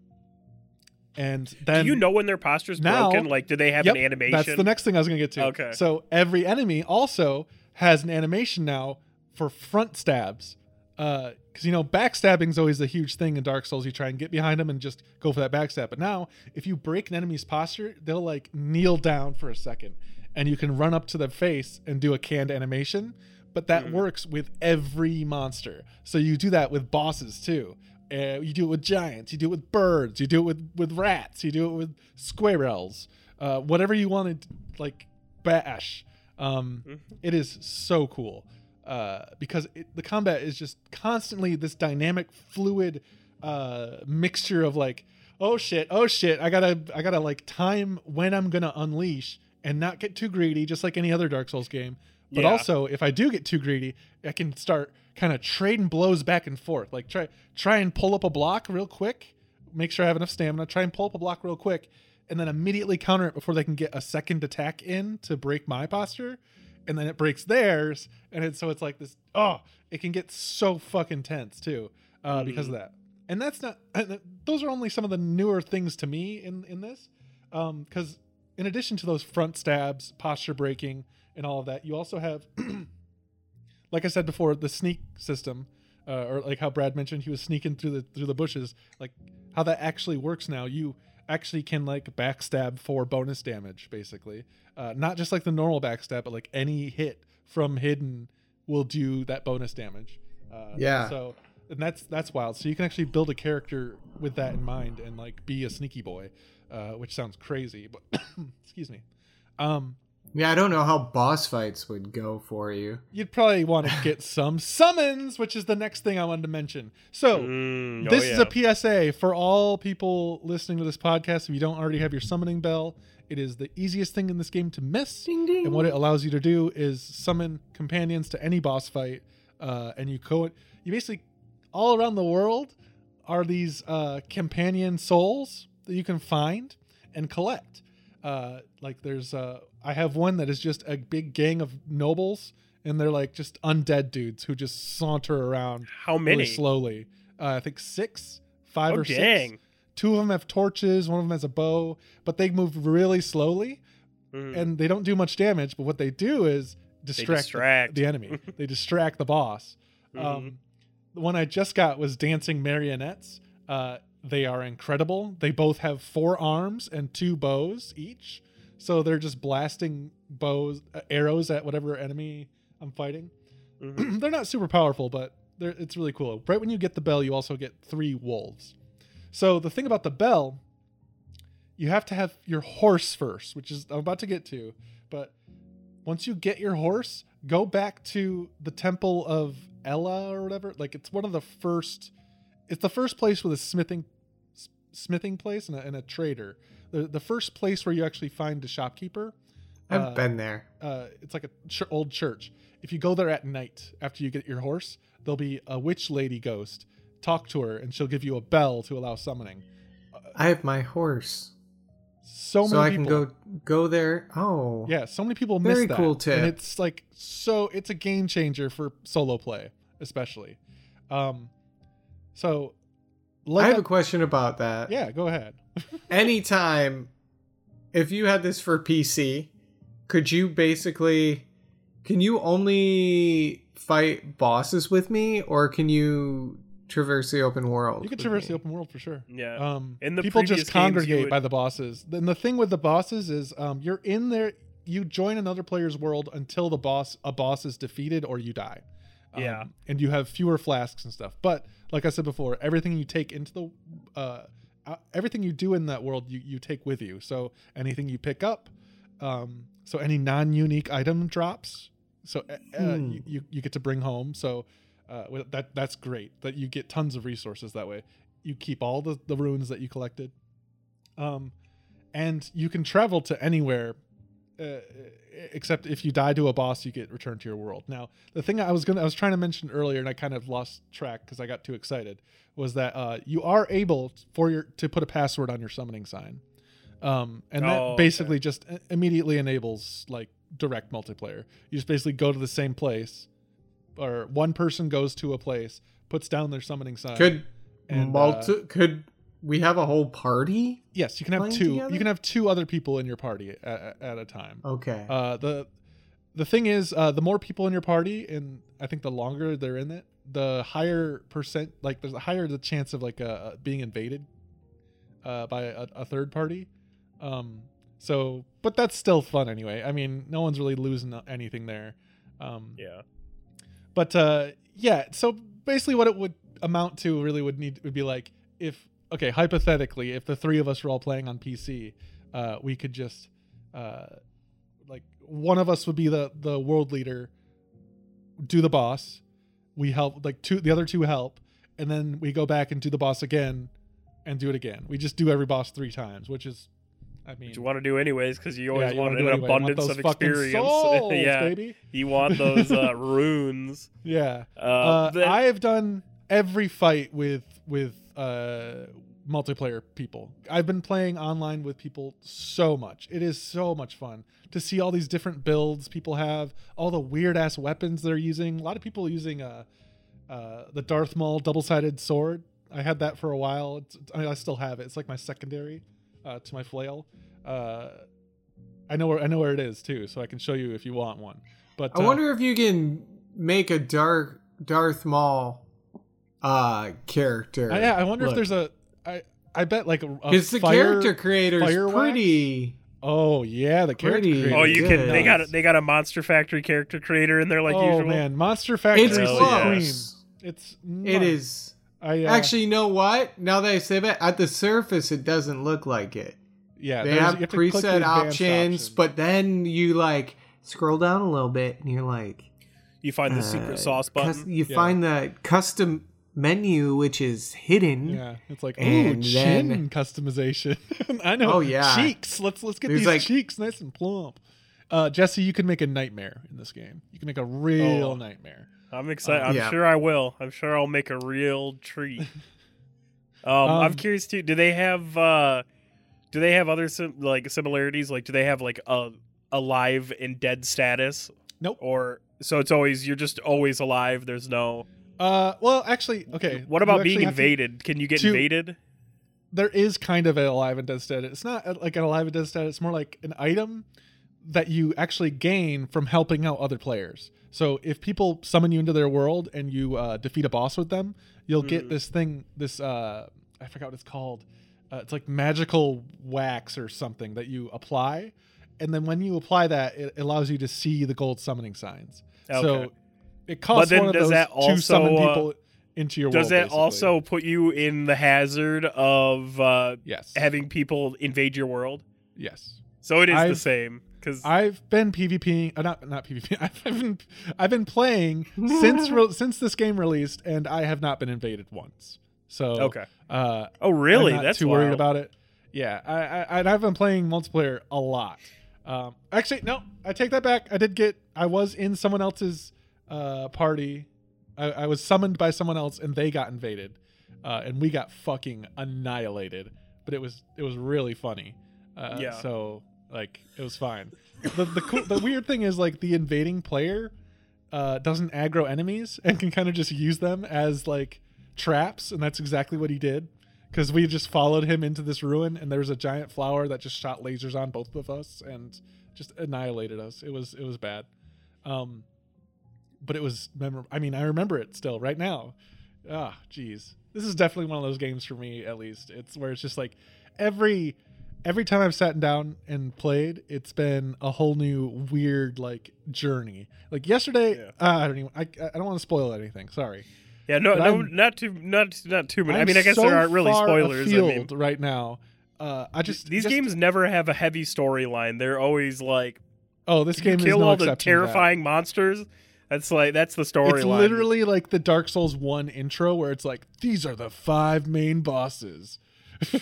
Speaker 1: and then
Speaker 2: Do you know when their posture's
Speaker 1: now-
Speaker 2: broken? Like, do they have
Speaker 1: Yep,
Speaker 2: an animation?
Speaker 1: That's the next thing I was gonna get to.
Speaker 2: Okay.
Speaker 1: So every enemy also has an animation now for front stabs. Because you know backstabbing is always a huge thing in Dark Souls. You try and get behind them and just go for that backstab. But now, if you break an enemy's posture, they'll like kneel down for a second, and you can run up to their face and do a canned animation. But that
Speaker 2: Mhm.
Speaker 1: works with every monster. So you do that with bosses too. Uh, you do it with giants. You do it with birds. You do it with with rats. You do it with squirrels. Uh, whatever you want to like bash. Um,
Speaker 2: Mhm.
Speaker 1: it is so cool uh, because it, the combat is just constantly this dynamic, fluid uh, mixture of like, oh shit, oh shit, I gotta, I gotta like time when I'm gonna unleash and not get too greedy, just like any other Dark Souls game. But
Speaker 2: Yeah.
Speaker 1: also, if I do get too greedy, I can start kind of trading blows back and forth. Like try, try and pull up a block real quick, make sure I have enough stamina. Try and pull up a block real quick, and then immediately counter it before they can get a second attack in to break my posture and then it breaks theirs and it's so it's like this oh it can get so fucking tense too uh, because of that. And that's not and those are only some of the newer things to me in in this um because in addition to those front stabs posture breaking and all of that you also have like i said before the sneak system uh, or like how brad mentioned he was sneaking through the through the bushes like how that actually works now. You actually can like backstab for bonus damage basically. Uh, not just like the normal backstab but like any hit from hidden will do that bonus damage. Uh,
Speaker 3: Yeah.
Speaker 1: so and that's that's wild. So you can actually build a character with that in mind and like be a sneaky boy uh, which sounds crazy but excuse me. Um
Speaker 3: Yeah, I don't know how boss fights would go for you.
Speaker 1: you'd probably want to get some summons which is the next thing i wanted to mention so
Speaker 2: Mm, oh,
Speaker 1: this
Speaker 2: yeah.
Speaker 1: is a PSA for all people listening to this podcast. If you don't already have your summoning bell, it is the easiest thing in this game to miss.
Speaker 3: Ding ding.
Speaker 1: And what it allows you to do is summon companions to any boss fight, uh, and you co. You basically all around the world are these uh, companion souls that you can find and collect. Uh, like there's, uh, I have one that is just a big gang of nobles, and they're like just undead dudes who just saunter around
Speaker 2: How many?
Speaker 1: really slowly. Uh, I think six, five
Speaker 2: oh,
Speaker 1: or
Speaker 2: dang.
Speaker 1: six. Two of them have torches. One of them has a bow, but they move really slowly
Speaker 2: Mm.
Speaker 1: and they don't do much damage. But what they do is distract, the-
Speaker 2: distract.
Speaker 1: The, enemy. they distract the boss.
Speaker 2: Mhm.
Speaker 1: Um, the one I just got was dancing marionettes. Uh, they are incredible. They both have four arms and two bows each, so they're just blasting bows, uh, arrows at whatever enemy I'm fighting.
Speaker 2: Mhm.
Speaker 1: they're not super powerful, but they're, it's really cool. Right when you get the bell, you also get three wolves. So the thing about the bell, you have to have your horse first, which is I'm about to get to. But once you get your horse, go back to the temple of Elleh or whatever. Like it's one of the first. It's the first place with a smithing, smithing place and a, and a trader. The the first place where you actually find a shopkeeper.
Speaker 3: I've
Speaker 1: uh,
Speaker 3: been there.
Speaker 1: uh, it's like a ch- old church. If you go there at night after you get your horse, there'll be a witch lady ghost. Talk to her, and she'll give you a bell to allow summoning.
Speaker 3: I have my horse,
Speaker 1: So
Speaker 3: so,
Speaker 1: many
Speaker 3: I can go go there. Oh,
Speaker 1: yeah, so many people
Speaker 3: Very
Speaker 1: miss that.
Speaker 3: cool tip.
Speaker 1: and it's like so. It's a game changer for solo play, especially. Um, so, like,
Speaker 3: I have
Speaker 1: I-
Speaker 3: a question about that.
Speaker 1: yeah, go ahead.
Speaker 3: Anytime, if you had this for PC, could you basically, can you only fight bosses with me, or can you traverse the open world?
Speaker 1: You can traverse
Speaker 3: me?
Speaker 1: the open world for sure.
Speaker 2: yeah.
Speaker 1: um
Speaker 2: In the
Speaker 1: people just congregate
Speaker 2: would-
Speaker 1: by the bosses then the thing with the bosses is um you're in there you join another player's world until the boss a boss is defeated or you die Um,
Speaker 2: Yeah.
Speaker 1: and you have fewer flasks and stuff. But like i said before everything you take into the uh everything you do in that world you, you take with you. So anything you pick up um so any non-unique item drops so uh, uh,
Speaker 3: Hmm.
Speaker 1: you, you, you get to bring home. So uh, that that's great that you get tons of resources that way. You keep all the, the runes that you collected. Um and you can travel to anywhere uh, except if you die to a boss, you get returned to your world. Now, the thing I was gonna I was trying to mention earlier, and I kind of lost track because I got too excited, was that uh, you are able for your to put a password on your summoning sign, um, and that
Speaker 2: Oh, okay.
Speaker 1: basically just immediately enables like direct multiplayer. You just basically go to the same place, or one person goes to a place, puts down their summoning sign.
Speaker 3: Could
Speaker 1: and,
Speaker 3: multi- could we have a whole party?
Speaker 1: yes, you can have two.
Speaker 3: together?
Speaker 1: You can have two other people in your party at, at a time.
Speaker 3: Okay.
Speaker 1: Uh, the the thing is, uh, the more people in your party, and I think the longer they're in it, the higher percent, like there's a higher the chance of like uh, being invaded uh, by a, a third party. Um, so, but that's still fun anyway. I mean, no one's really losing anything there. Um,
Speaker 2: Yeah.
Speaker 1: but uh, yeah, so basically, what it would amount to really would need would be like if okay, hypothetically, if the three of us were all playing on PC, uh, we could just uh, like one of us would be the the world leader, do the boss, we help like two the other two help, and then we go back and do the boss again, and do it again. We just do every boss three times, which is, I mean,
Speaker 2: Which you want to do anyways because you always
Speaker 1: yeah, you
Speaker 2: want
Speaker 1: wanna
Speaker 2: an
Speaker 1: do anyway. You want
Speaker 2: abundance of experience.
Speaker 1: souls,
Speaker 2: yeah.
Speaker 1: baby.
Speaker 2: You want those uh, runes.
Speaker 1: Yeah.
Speaker 2: Uh,
Speaker 1: Uh, I have done every fight with with uh, multiplayer people. I've been playing online with people so much. It is so much fun to see all these different builds people have, all the weird ass weapons they're using. A lot of people using uh, uh, the Darth Maul double sided sword. I had that for a while. It's, I, mean, I still have it. It's like my secondary uh, to my flail. Uh, I know where I know where it is too, so I can show you if you want one. But
Speaker 3: I
Speaker 1: uh,
Speaker 3: wonder if you can make a dark Darth Maul uh character.
Speaker 1: I, yeah, I wonder
Speaker 3: Look,
Speaker 1: if there's a. I I bet like a, a
Speaker 3: because the character creator's
Speaker 1: fire wax?
Speaker 3: pretty.
Speaker 1: Oh yeah, the character.
Speaker 3: Pretty
Speaker 1: creator
Speaker 2: oh, you
Speaker 3: good.
Speaker 2: can. They got a, they got a Monster Factory character creator in there like
Speaker 1: oh
Speaker 2: usual.
Speaker 1: man, Monster Factory
Speaker 3: It's
Speaker 1: is
Speaker 2: Hell
Speaker 3: close.
Speaker 2: yeah.
Speaker 1: It's
Speaker 3: It
Speaker 1: nuts.
Speaker 3: is.
Speaker 1: I uh,
Speaker 3: Actually, you know what? Now that I say that, at the surface, it doesn't look like it.
Speaker 1: yeah.
Speaker 3: They
Speaker 1: there's-
Speaker 3: have
Speaker 1: you to the
Speaker 3: preset
Speaker 1: advanced
Speaker 3: options,
Speaker 1: option.
Speaker 3: but then you like scroll down a little bit, and you're like,
Speaker 2: You find the
Speaker 3: uh,
Speaker 2: secret sauce
Speaker 3: cus-
Speaker 2: button.
Speaker 3: you
Speaker 1: Yeah.
Speaker 3: find the custom menu, which is hidden.
Speaker 1: yeah, it's like ooh
Speaker 3: And
Speaker 1: chin
Speaker 3: then-
Speaker 1: customization. I know.
Speaker 3: Oh, yeah.
Speaker 1: cheeks. Let's let's get
Speaker 3: There's
Speaker 1: these
Speaker 3: like-
Speaker 1: cheeks nice and plump. Uh, Jesse, you can make a nightmare in this game. You can make a real
Speaker 2: Oh.
Speaker 1: nightmare.
Speaker 2: I'm excited.
Speaker 1: Uh,
Speaker 2: I'm
Speaker 3: yeah.
Speaker 2: sure I will. I'm sure I'll make a real treat. um, I'm
Speaker 1: Um,
Speaker 2: curious too. Do they have uh, do they have other sim- like similarities? Like, do they have like a alive and dead status?
Speaker 1: Nope.
Speaker 2: Or so it's always you're just always alive. There's no.
Speaker 1: Uh, well, actually, okay.
Speaker 2: What about being
Speaker 1: have to-
Speaker 2: invaded? Can you get
Speaker 1: to-
Speaker 2: invaded?
Speaker 1: there is kind of a alive and dead status. It's not like an alive and dead status. It's more like an item that you actually gain from helping out other players. So if people summon you into their world and you uh, defeat a boss with them, you'll get
Speaker 2: Mm.
Speaker 1: this thing. This uh, I forgot what it's called. Uh, it's like magical wax or something that you apply, and then when you apply that, it allows you to see the gold summoning signs.
Speaker 2: Okay.
Speaker 1: So it costs
Speaker 2: then
Speaker 1: one of
Speaker 2: does
Speaker 1: those
Speaker 2: that
Speaker 1: to summon
Speaker 2: also, uh,
Speaker 1: people into your
Speaker 2: Does
Speaker 1: world.
Speaker 2: that
Speaker 1: basically.
Speaker 2: also put you in the hazard of uh,
Speaker 1: Yes.
Speaker 2: having people invade your world?
Speaker 1: yes.
Speaker 2: So it is the
Speaker 1: I've-
Speaker 2: same because
Speaker 1: I've been PvPing, uh, not not PvP. I've been I've been playing since re- since this game released, and I have not been invaded once. So
Speaker 2: okay.
Speaker 1: uh,
Speaker 2: Oh really?
Speaker 1: I'm not
Speaker 2: That's
Speaker 1: too worried about it. Yeah, I, I I've been playing multiplayer a lot. Um, actually, no, I take that back. I did get I was in someone else's uh, party. I, I was summoned by someone else, and they got invaded, uh, and we got fucking annihilated. But it was it was really funny. Uh,
Speaker 2: Yeah.
Speaker 1: So like it was fine. the the cool, the weird thing is like the invading player uh, doesn't aggro enemies and can kind of just use them as like traps, and that's exactly what he did. Because we just followed him into this ruin, and there was a giant flower that just shot lasers on both of us and just annihilated us. It was it was bad, um, but it was memorable. I mean, I remember it still right now. Ah, jeez, this is definitely one of those games for me. At least it's where it's just like every every time I've sat down and played, it's been a whole new weird like journey. Like yesterday,
Speaker 2: Yeah.
Speaker 1: uh, I don't even. I, I don't want to spoil anything. Sorry.
Speaker 2: Yeah, no,
Speaker 1: But
Speaker 2: no,
Speaker 1: I'm-
Speaker 2: not too, not not too many. I
Speaker 1: I'm
Speaker 2: mean, I guess
Speaker 1: so
Speaker 2: there aren't really spoilers. I mean,
Speaker 1: right now. Uh, I just
Speaker 2: these
Speaker 1: just-
Speaker 2: games never have a heavy storyline. They're always like
Speaker 1: Oh, this game is
Speaker 2: kill
Speaker 1: no
Speaker 2: all the
Speaker 1: exception to that.
Speaker 2: terrifying monsters. That's like that's the storyline.
Speaker 1: It's
Speaker 2: storyline.
Speaker 1: literally like the Dark Souls one intro where it's like these are the five main bosses,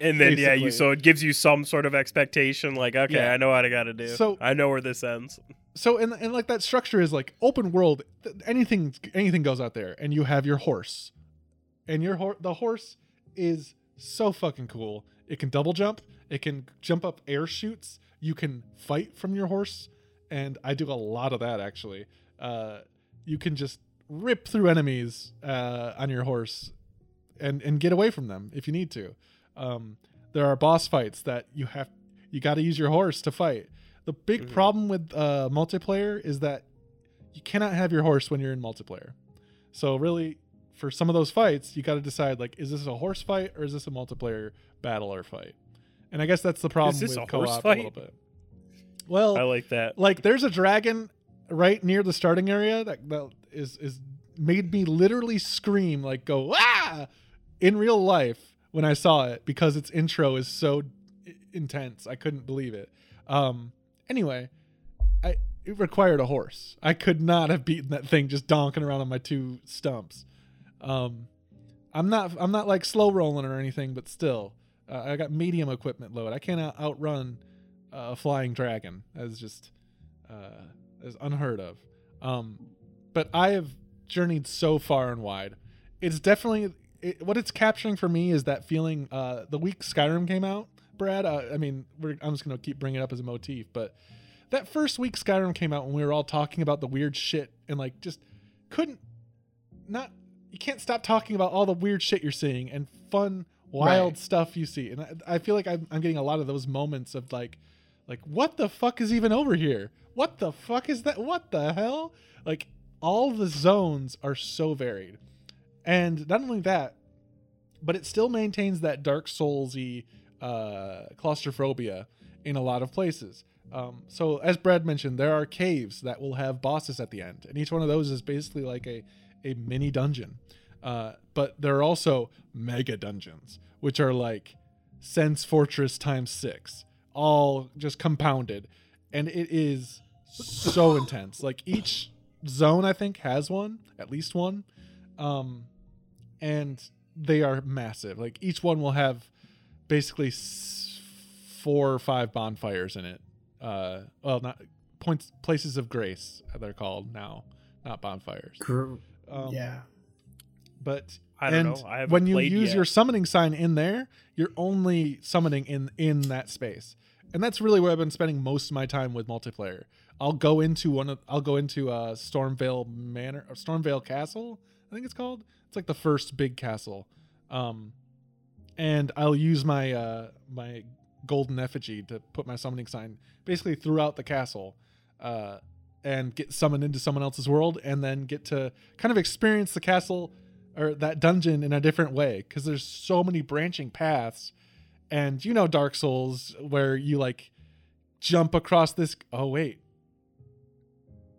Speaker 2: And then yeah, you so it gives you some sort of expectation, like okay,
Speaker 1: Yeah.
Speaker 2: I know what I got to do.
Speaker 1: So-
Speaker 2: I know where this ends.
Speaker 1: so and and like that structure is like open world th- anything anything goes out there and you have your horse and your hor- the horse is so fucking cool it can double jump it can jump up air shoots you can fight from your horse and i do a lot of that actually uh you can just rip through enemies uh on your horse and and get away from them if you need to um there are boss fights that you have you got to use your horse to fight the big
Speaker 2: Mhm.
Speaker 1: problem with uh, multiplayer is that you cannot have your horse when you're in multiplayer. So really, for some of those fights, you got to decide like, is this a horse fight or is this a multiplayer battle or fight? And I guess that's the problem
Speaker 2: this
Speaker 1: with
Speaker 2: a horse
Speaker 1: co-op a
Speaker 2: fight?
Speaker 1: little bit. Well,
Speaker 2: I like that.
Speaker 1: like there's a dragon right near the starting area that, that is is made me literally scream like go ah in real life when I saw it because its intro is so intense. I couldn't believe it. Um anyway, I it required a horse. I could not have beaten that thing just donking around on my two stumps. Um I'm not I'm not like slow rolling or anything, but still uh, I got medium equipment load. I can't outrun uh, a flying dragon. That's just uh, is unheard of. Um, but I have journeyed so far and wide. It's definitely it, what it's capturing for me is that feeling. Uh, the week Skyrim came out, Brad. Uh, I mean, we're, I'm just gonna keep bringing it up as a motif, but that first week Skyrim came out when we were all talking about the weird shit and like just couldn't not you can't stop talking about all the weird shit you're seeing and fun wild
Speaker 3: Right.
Speaker 1: stuff you see and I, I feel like I'm, I'm getting a lot of those moments of like like what the fuck is even over here what the fuck is that? What the hell? Like all the zones are so varied. And not only that but it still maintains that dark soulsy uh claustrophobia in a lot of places. Um, so as brad mentioned there are caves that will have bosses at the end and each one of those is basically like a a mini dungeon. Uh, but there are also mega dungeons which are like Sen's Fortress times six all just compounded. And it is so intense like each zone i think has one at least one um and they are massive like each one will have basically s- four or five bonfires in it uh well not points places of grace they're called now not bonfires
Speaker 3: Gr-
Speaker 1: um,
Speaker 3: yeah.
Speaker 1: but
Speaker 2: I don't
Speaker 1: and
Speaker 2: know. I
Speaker 1: when you use
Speaker 2: yet.
Speaker 1: your summoning sign in there, you're only summoning in in that space, and that's really where I've been spending most of my time with multiplayer. I'll go into one of I'll go into uh, Stormveil Manor or Stormveil Castle, I think it's called. It's like the first big castle, um, and I'll use my uh, my golden effigy to put my summoning sign basically throughout the castle. Uh, and get summoned into someone else's world and then get to kind of experience the castle or that dungeon in a different way because there's so many branching paths and you know dark souls where you like jump across this oh wait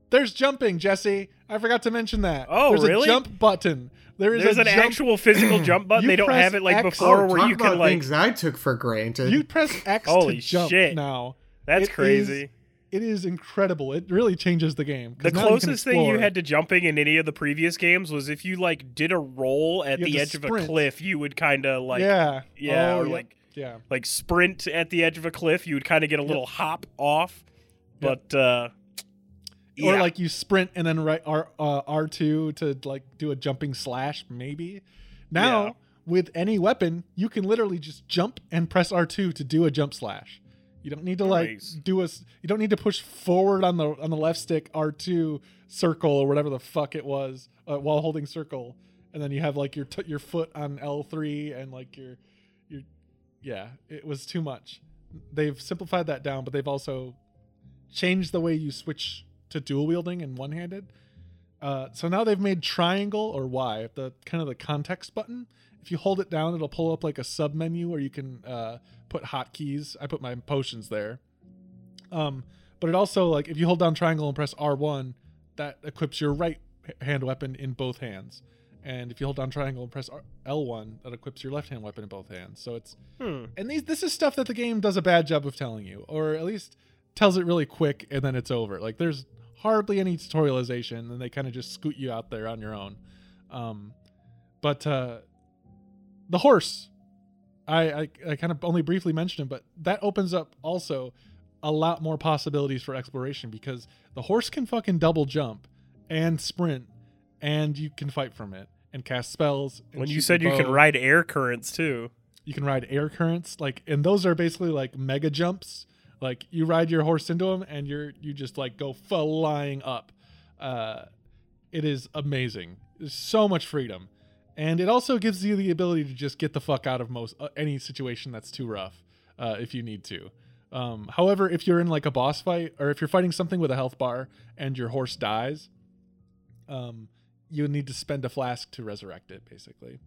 Speaker 1: there's jumping jesse i forgot to mention that
Speaker 2: Oh,
Speaker 1: there's
Speaker 2: really?
Speaker 1: a jump button there is
Speaker 2: There's
Speaker 1: a
Speaker 2: an
Speaker 1: jump
Speaker 2: actual physical jump button.
Speaker 1: You
Speaker 2: they don't have it like
Speaker 1: X-
Speaker 2: before,
Speaker 3: oh,
Speaker 2: where
Speaker 3: talk
Speaker 2: you can
Speaker 3: about
Speaker 2: like.
Speaker 3: things I took for granted.
Speaker 1: you press x
Speaker 2: Holy
Speaker 1: to jump
Speaker 2: shit.
Speaker 1: now
Speaker 2: That's
Speaker 1: it
Speaker 2: crazy.
Speaker 1: is- it is incredible it really changes the game.
Speaker 2: the
Speaker 1: now you
Speaker 2: closest thing you had to jumping in any of the previous games was if you like did a roll at
Speaker 1: You
Speaker 2: the
Speaker 1: to
Speaker 2: edge of a cliff, you would kind of like
Speaker 1: yeah
Speaker 2: yeah,
Speaker 1: Oh,
Speaker 2: or
Speaker 1: yeah.
Speaker 2: like
Speaker 1: yeah
Speaker 2: like sprint at the edge of a cliff. You would kind of get a little hop off, but uh,
Speaker 1: or like you sprint and then right R uh, R two to like do a jumping slash maybe. Now
Speaker 2: Yeah.
Speaker 1: with any weapon, you can literally just jump and press R two to do a jump slash. You don't need to like
Speaker 2: Nice.
Speaker 1: do a. You don't need to push forward on the on the left stick R two circle or whatever the fuck it was uh, while holding circle, and then you have like your t- your foot on L three and like your your yeah. It was too much. They've simplified that down, but they've also changed the way you switch to dual wielding and one handed. Uh, so now they've made triangle or Y the kind of the context button. If you hold it down, it'll pull up like a sub menu where you can uh, put hotkeys. I put my potions there. Um, but it also like if you hold down triangle and press R one, that equips your right hand weapon in both hands. And if you hold down triangle and press R- L1, that equips your left hand weapon in both hands. So it's
Speaker 2: hmm.
Speaker 1: and these this is stuff that the game does a bad job of telling you or at least tells it really quick and then it's over like there's hardly any tutorialization and they kind of just scoot you out there on your own um but uh the horse I, I I kind of only briefly mentioned it, but that opens up also a lot more possibilities for exploration because the horse can fucking double jump and sprint, and you can fight from it and cast spells. and
Speaker 2: When you said you can ride air currents too.
Speaker 1: you can ride air currents, like, and those are basically like mega jumps. Like you ride your horse into them, and you're you just like go flying up. Uh, it is amazing. There's so much freedom, and it also gives you the ability to just get the fuck out of most uh, any situation that's too rough, uh, if you need to. Um, however, if you're in like a boss fight, or if you're fighting something with a health bar and your horse dies, um, you need to spend a flask to resurrect it, basically.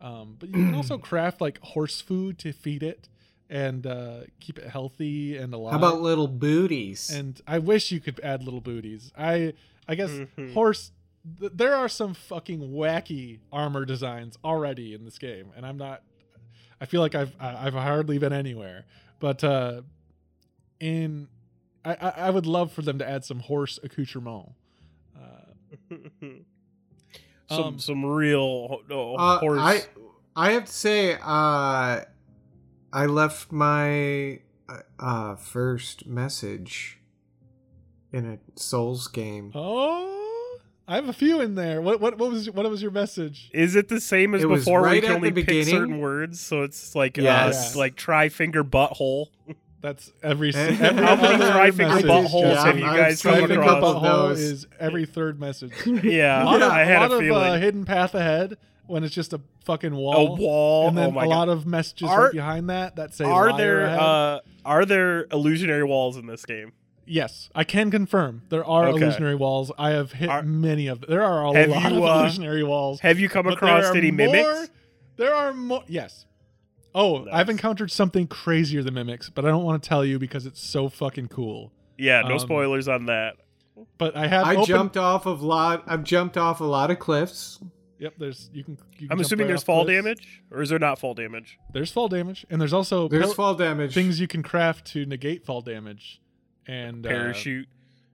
Speaker 1: Um, but you can also craft like horse food to feed it and uh, keep it healthy and alive.
Speaker 3: How about little booties?
Speaker 1: And I wish you could add little booties. I I guess
Speaker 2: Mhm.
Speaker 1: horse. Th- there are some fucking wacky armor designs already in this game, and I'm not. I feel like I've I- I've hardly been anywhere, but uh, in I I I would love for them to add some horse accoutrement. Uh,
Speaker 2: some
Speaker 1: Um,
Speaker 2: some real oh,
Speaker 3: Uh,
Speaker 2: horse.
Speaker 3: I I have to say, uh, I left my uh, first message in a Souls game.
Speaker 1: oh, I have a few in there. What what what was what was your message?
Speaker 2: Is it the same as
Speaker 3: It
Speaker 2: before? where you
Speaker 3: right
Speaker 2: can only pick
Speaker 3: beginning.
Speaker 2: certain words, so it's like
Speaker 3: Yes.
Speaker 2: uh, like try finger butthole.
Speaker 1: That's every, every
Speaker 3: How many
Speaker 1: other
Speaker 2: tri-finger
Speaker 1: message,
Speaker 2: buttholes
Speaker 1: Jeff.
Speaker 2: have you guys come across?
Speaker 1: butthole is every third message.
Speaker 2: Yeah,
Speaker 1: a lot of,
Speaker 2: I had
Speaker 1: a, lot
Speaker 2: a
Speaker 1: of uh, hidden path ahead when it's just a fucking wall.
Speaker 2: a
Speaker 1: wall.
Speaker 2: wall.
Speaker 1: and then
Speaker 2: oh my
Speaker 1: a
Speaker 2: god.
Speaker 1: lot of messages
Speaker 2: Are-
Speaker 1: right behind that that say
Speaker 2: are there uh are there illusionary walls in this game?
Speaker 1: yes i can confirm there are
Speaker 2: Okay.
Speaker 1: illusionary walls i have hit
Speaker 2: Are-
Speaker 1: many of them. there are a lot
Speaker 2: you,
Speaker 1: of
Speaker 2: uh,
Speaker 1: illusionary walls
Speaker 2: Have you come across
Speaker 1: there are
Speaker 2: any
Speaker 1: more-
Speaker 2: mimics?
Speaker 1: there are more yes oh i've encountered something crazier than mimics but i don't want to tell you because it's so fucking cool
Speaker 2: Yeah, no
Speaker 1: um,
Speaker 2: spoilers on that.
Speaker 1: but i have
Speaker 3: I
Speaker 1: opened-
Speaker 3: jumped off of lot. I've jumped off a lot of cliffs.
Speaker 1: Yep there's you can, you can
Speaker 2: I'm assuming
Speaker 1: right
Speaker 2: there's fall
Speaker 1: cliffs.
Speaker 2: damage, or is there not fall damage?
Speaker 1: there's fall damage and there's also
Speaker 3: There's
Speaker 1: pill-
Speaker 3: fall damage.
Speaker 1: things you can craft to negate fall damage and uh,
Speaker 2: Parachute.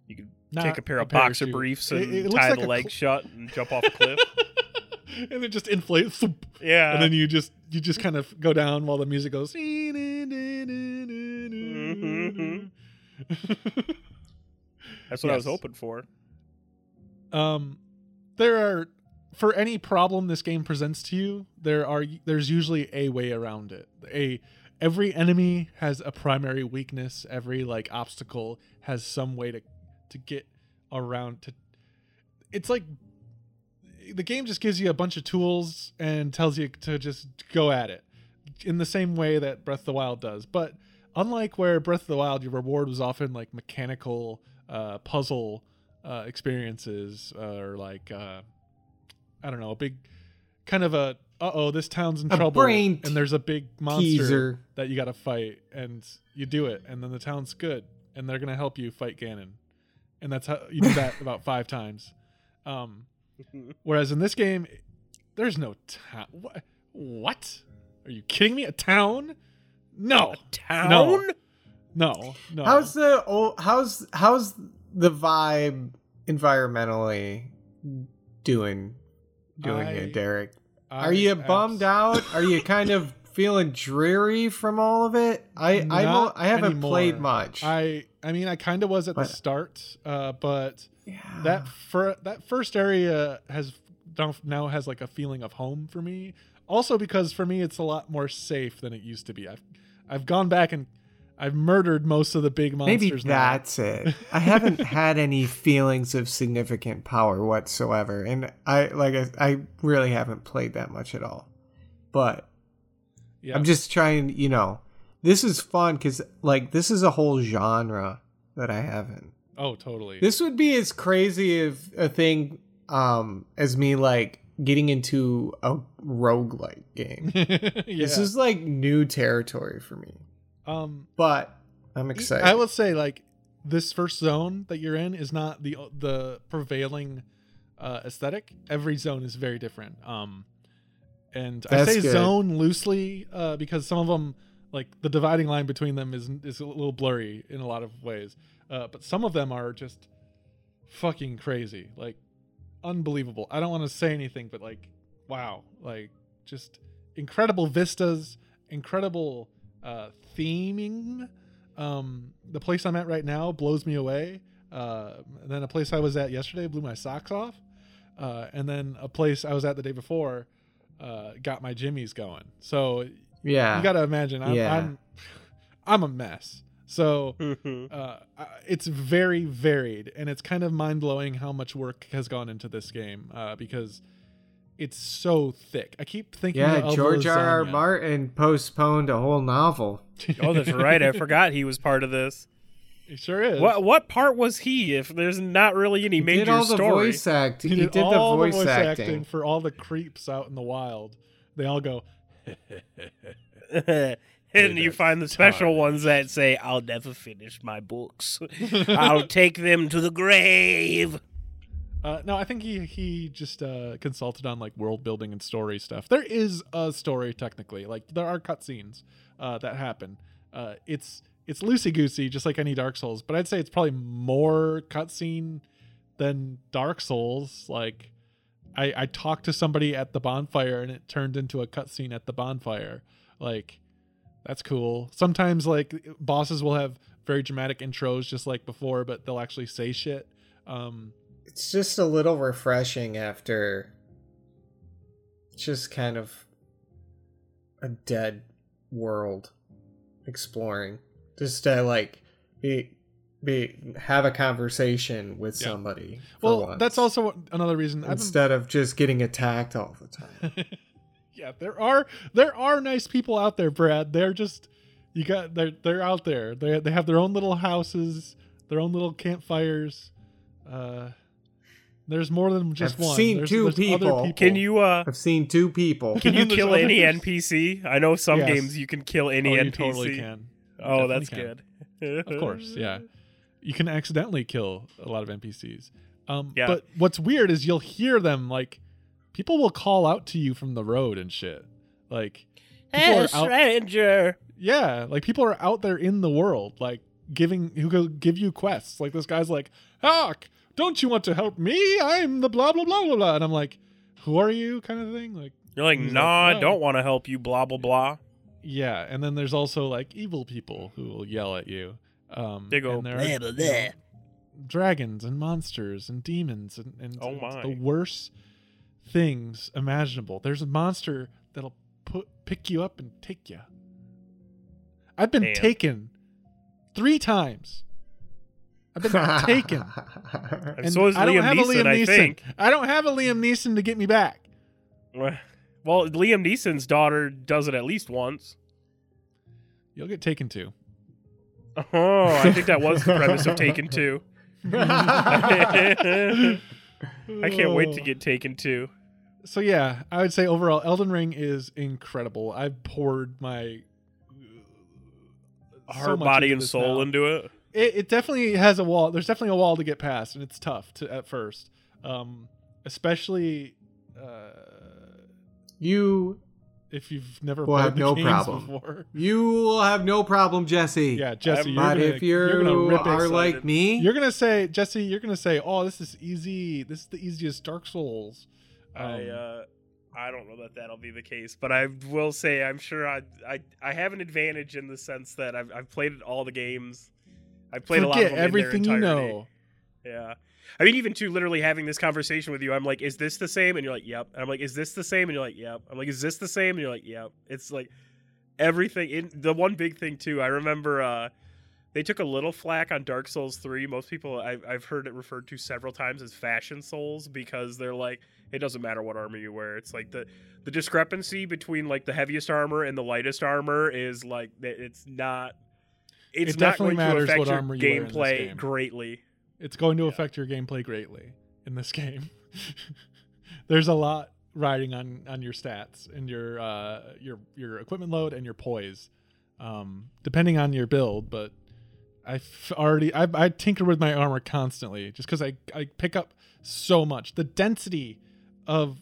Speaker 2: you can
Speaker 1: not
Speaker 2: take a pair
Speaker 1: a
Speaker 2: of boxer
Speaker 1: parachute.
Speaker 2: briefs and
Speaker 1: it looks
Speaker 2: tie
Speaker 1: like
Speaker 2: the
Speaker 1: a
Speaker 2: leg
Speaker 1: cl-
Speaker 2: shut and jump off a cliff.
Speaker 1: and it just inflates thump,
Speaker 2: yeah.
Speaker 1: and then you just you just kind of go down while the music goes
Speaker 2: Mhm. That's what I was hoping for.
Speaker 1: um there are for any problem this game presents to you there are there's usually a way around it a every enemy has a primary weakness every like obstacle has some way to to get around to it's like the game just gives you a bunch of tools and tells you to just go at it in the same way that Breath of the Wild does. But unlike where Breath of the Wild, your reward was often like mechanical uh, puzzle uh, experiences uh, or like uh, I don't know, a big kind of a uh oh, this town's in
Speaker 3: A
Speaker 1: trouble,
Speaker 3: brain
Speaker 1: and there's a big monster
Speaker 3: teaser.
Speaker 1: that you got to fight, and you do it, and then the town's good, and they're gonna help you fight Ganon, and that's how you do that about five times. Um, Whereas in this game, there's no town. What? What? Are you kidding me? A town? No,
Speaker 2: Town?
Speaker 1: no, no.
Speaker 3: How's the oh, how's how's the vibe environmentally doing doing
Speaker 1: I-
Speaker 3: it, Derek?
Speaker 1: I
Speaker 3: Are you
Speaker 1: abs-
Speaker 3: bummed out? Are you kind of feeling dreary from all of it? I I
Speaker 1: Not
Speaker 3: I haven't
Speaker 1: anymore.
Speaker 3: played much.
Speaker 1: I I mean, I kind of was at
Speaker 3: But-
Speaker 1: the start, uh, but
Speaker 3: yeah.
Speaker 1: that fir- that first area has now, now has like a feeling of home for me. Also because for me it's a lot more safe than it used to be. I've I've gone back and I've murdered most of the big
Speaker 3: Maybe
Speaker 1: monsters. now.
Speaker 3: that's it. I haven't had any feelings of significant power whatsoever, and I like I, I really haven't played that much at all. But
Speaker 1: Yeah.
Speaker 3: I'm just trying, you know, this is fun because like this is a whole genre that I haven't.
Speaker 1: oh, totally.
Speaker 3: This would be as crazy of a thing um as me like getting into a roguelike game.
Speaker 1: yeah.
Speaker 3: This is like new territory for me.
Speaker 1: Um
Speaker 3: But I'm excited.
Speaker 1: I will say like this first zone that you're in is not the the prevailing uh, aesthetic. Every zone is very different. Um, and I say
Speaker 3: good.
Speaker 1: zone loosely uh, because some of them, like the dividing line between them, is is a little blurry in a lot of ways. Uh, but some of them are just fucking crazy, like unbelievable. I don't want to say anything, but like wow, like just incredible vistas incredible uh, theming. Um, the place I'm at right now blows me away. Uh, and then a place I was at yesterday blew my socks off. Uh, and then a place I was at the day before uh, got my jimmies going. So
Speaker 3: Yeah.
Speaker 1: you got to imagine I'm,
Speaker 3: Yeah.
Speaker 1: I'm I'm a mess. So
Speaker 2: Mhm.
Speaker 1: uh, it's very varied, and it's kind of mind blowing how much work has gone into this game uh, because it's so thick. I keep thinking,
Speaker 3: yeah,
Speaker 1: of
Speaker 3: George R. R.
Speaker 1: Um,
Speaker 3: Martin postponed a whole novel.
Speaker 2: oh, that's right. I forgot he was part of this.
Speaker 1: He sure is.
Speaker 2: What what part was he? If there's not really any
Speaker 3: He
Speaker 2: major
Speaker 3: did all the
Speaker 2: story.
Speaker 3: voice acting.
Speaker 1: He
Speaker 3: He,
Speaker 1: did,
Speaker 3: did,
Speaker 1: all
Speaker 3: the voice, acting.
Speaker 1: for all the creeps out in the wild. They all go.
Speaker 2: and you find the special
Speaker 1: time.
Speaker 2: ones that say, "I'll never finish my books. I'll take them to the grave."
Speaker 1: Uh, no, I think he he just uh, consulted on like world building and story stuff. There is a story technically, like there are cutscenes uh, that happen. Uh, it's it's loosey goosey, just like any Dark Souls, but I'd say it's probably more cutscene than Dark Souls. Like, I I talked to somebody at the bonfire and it turned into a cutscene at the bonfire. Like, that's cool. Sometimes like bosses will have very dramatic intros, just like before, but they'll actually say shit. Um,
Speaker 3: It's just a little refreshing after just kind of a dead world exploring. Just to like be be have a conversation with
Speaker 1: Yeah.
Speaker 3: somebody.
Speaker 1: Well,
Speaker 3: once,
Speaker 1: that's also another reason. Been,
Speaker 3: instead of just getting attacked all the time.
Speaker 1: yeah, there are there are nice people out there, Brad. They're just you got they're they're out there. They they have their own little houses, their own little campfires. Uh, there's more than just
Speaker 3: I've
Speaker 1: one.
Speaker 3: seen
Speaker 1: There's-
Speaker 3: two
Speaker 1: there's other
Speaker 3: people.
Speaker 2: Can you uh
Speaker 3: I've seen two people.
Speaker 2: can you kill any
Speaker 1: others.
Speaker 2: NPC? I know some
Speaker 1: Yes.
Speaker 2: games you can kill any
Speaker 1: Oh, you
Speaker 2: NPC.
Speaker 1: totally can.
Speaker 2: Oh, that's
Speaker 1: can.
Speaker 2: good.
Speaker 1: Of course, yeah. You can accidentally kill a lot of NPCs. Um,
Speaker 2: Yeah.
Speaker 1: But what's weird is you'll hear them like people will call out to you from the road and shit. Like
Speaker 2: Hey,
Speaker 1: are out,
Speaker 2: stranger.
Speaker 1: yeah, like people are out there in the world, like giving who go give you quests. Like this guy's like, "Hawk, don't you want to help me? I'm the blah blah blah blah blah." And I'm like, "Who are you?" kind of thing. Like,
Speaker 2: You're like,
Speaker 1: He's like,
Speaker 2: nah, I
Speaker 1: "No."
Speaker 2: don't want to help you. Blah blah blah.
Speaker 1: yeah. And then there's also like evil people who will yell at you. Um,
Speaker 2: They go,
Speaker 1: and there
Speaker 2: blah,
Speaker 1: are,
Speaker 2: blah,
Speaker 1: you
Speaker 2: blah.
Speaker 1: dragons and monsters and demons and, and
Speaker 2: Oh my.
Speaker 1: the worst things imaginable. There's a monster that'll put pick you up and take you. I've been
Speaker 2: Damn.
Speaker 1: taken three times. I've been taken.
Speaker 2: And so is
Speaker 1: I don't
Speaker 2: Liam
Speaker 1: have a
Speaker 2: Neeson,
Speaker 1: Liam
Speaker 2: I
Speaker 1: Neeson.
Speaker 2: think.
Speaker 1: I don't have a Liam Neeson to get me back.
Speaker 2: Well, Liam Neeson's daughter does it at least once.
Speaker 1: You'll get taken too.
Speaker 2: Oh, I think that was the premise of Taken Two. I can't wait to get Taken Two.
Speaker 1: So yeah, I would say overall, Elden Ring is incredible. I've poured my uh, so
Speaker 2: Heart, body, and soul
Speaker 1: now.
Speaker 2: into it.
Speaker 1: It, it definitely has a wall. There's definitely a wall to get past, and it's tough to at first, um, especially uh,
Speaker 3: you
Speaker 1: if you've never
Speaker 3: Will have
Speaker 1: the
Speaker 3: no
Speaker 1: games
Speaker 3: problem.
Speaker 1: before.
Speaker 3: you will have no problem, Jesse.
Speaker 1: Yeah, Jesse, you're
Speaker 3: but
Speaker 1: gonna,
Speaker 3: if you're,
Speaker 1: you're gonna rip
Speaker 3: are
Speaker 2: excited.
Speaker 3: like me,
Speaker 1: You're gonna say, Jesse, you're gonna say, "Oh, this is easy. This is the easiest Dark Souls."
Speaker 2: I
Speaker 1: Um,
Speaker 2: uh, I don't know that that'll be the case, but I will say I'm sure I I, I have an advantage in the sense that I've I've played all the games. I've played a lot of
Speaker 1: forget
Speaker 2: them in their
Speaker 1: everything you know.
Speaker 2: Yeah. I mean, even to literally having this conversation with you, I'm like, is this the same? And you're like, yep. And I'm like, is this the same? And you're like, yep. I'm like, is this the same? And you're like, yep. It's like everything. In the one big thing too, I remember uh, they took a little flack on Dark Souls three. Most people I've, I've heard it referred to several times as fashion souls because they're like, it doesn't matter what armor you wear. It's like the the discrepancy between like the heaviest armor and the lightest armor is like it's not. It's
Speaker 1: It definitely matters
Speaker 2: affect
Speaker 1: what
Speaker 2: your
Speaker 1: armor you
Speaker 2: gameplay
Speaker 1: game.
Speaker 2: greatly.
Speaker 1: It's going to affect your gameplay greatly in this game. There's a lot riding on on your stats and your uh your your equipment load and your poise, um, depending on your build. But I've already I I tinker with my armor constantly just because I I pick up so much. The density of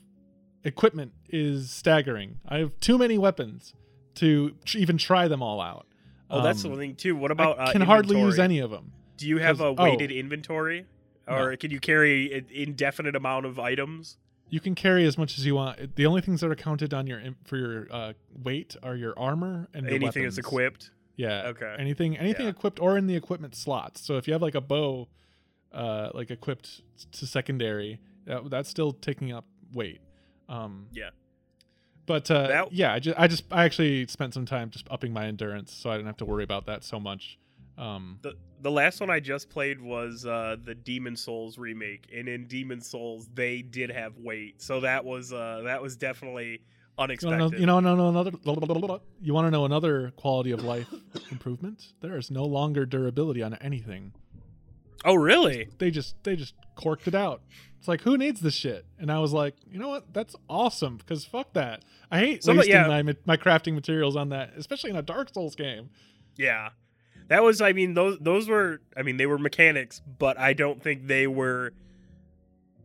Speaker 1: equipment is staggering. I have too many weapons to even try them all out.
Speaker 2: Oh, that's
Speaker 1: Um,
Speaker 2: the thing too. What about
Speaker 1: I
Speaker 2: uh,
Speaker 1: can hardly use any of them.
Speaker 2: Do you have a
Speaker 1: oh.
Speaker 2: weighted inventory, or
Speaker 1: No.
Speaker 2: can you carry an indefinite amount of items?
Speaker 1: you can carry as much as you want. The only things that are counted on your for your uh, weight are your armor and your
Speaker 2: Anything that's equipped.
Speaker 1: Yeah.
Speaker 2: Okay.
Speaker 1: Anything anything
Speaker 2: Yeah.
Speaker 1: equipped or in the equipment slots. So if you have like a bow, uh, like equipped to secondary, that, that's still taking up weight. Um,
Speaker 2: Yeah.
Speaker 1: But uh,
Speaker 2: That-
Speaker 1: yeah, I just I just I actually spent some time just upping my endurance, so I didn't have to worry about that so much. Um,
Speaker 2: The the last one I just played was uh, the Demon's Souls remake, and in Demon's Souls they did have weight, so that was uh, that was definitely unexpected.
Speaker 1: you know, no, no, another. You want to know another quality of life improvement? There is no longer durability on anything.
Speaker 2: Oh really?
Speaker 1: they just they just corked it out. It's like who needs this shit? And I was like, you know what? That's awesome because fuck that. I hate wasting
Speaker 2: yeah.
Speaker 1: my my crafting materials on that, especially in a Dark Souls game.
Speaker 2: Yeah, that was. I mean, those those were. I mean, they were mechanics, but I don't think they were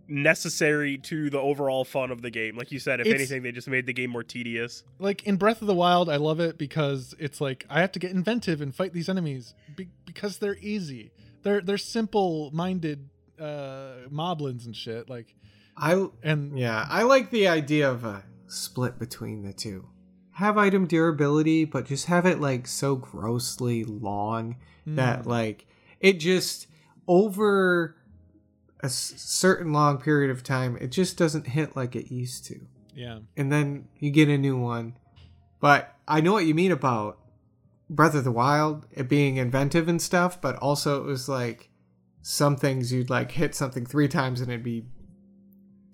Speaker 2: necessary to the overall fun of the game. Like you said, if
Speaker 1: It's-
Speaker 2: anything, they just made the game more tedious.
Speaker 1: Like in Breath of the Wild, I love it because it's like I have to get inventive and fight these enemies be- because they're easy. They're they're simple minded uh moblins and shit. Like
Speaker 3: I
Speaker 1: and
Speaker 3: yeah, I like the idea of a split between the two. Have item durability, but just have it like so grossly long that
Speaker 1: mm,
Speaker 3: like it just over a s- certain long period of time it just doesn't hit like it used to
Speaker 1: yeah.
Speaker 3: and then you get a new one but i know what you mean about breath of the wild it being inventive and stuff but also it was like some things you'd like hit something three times and it'd be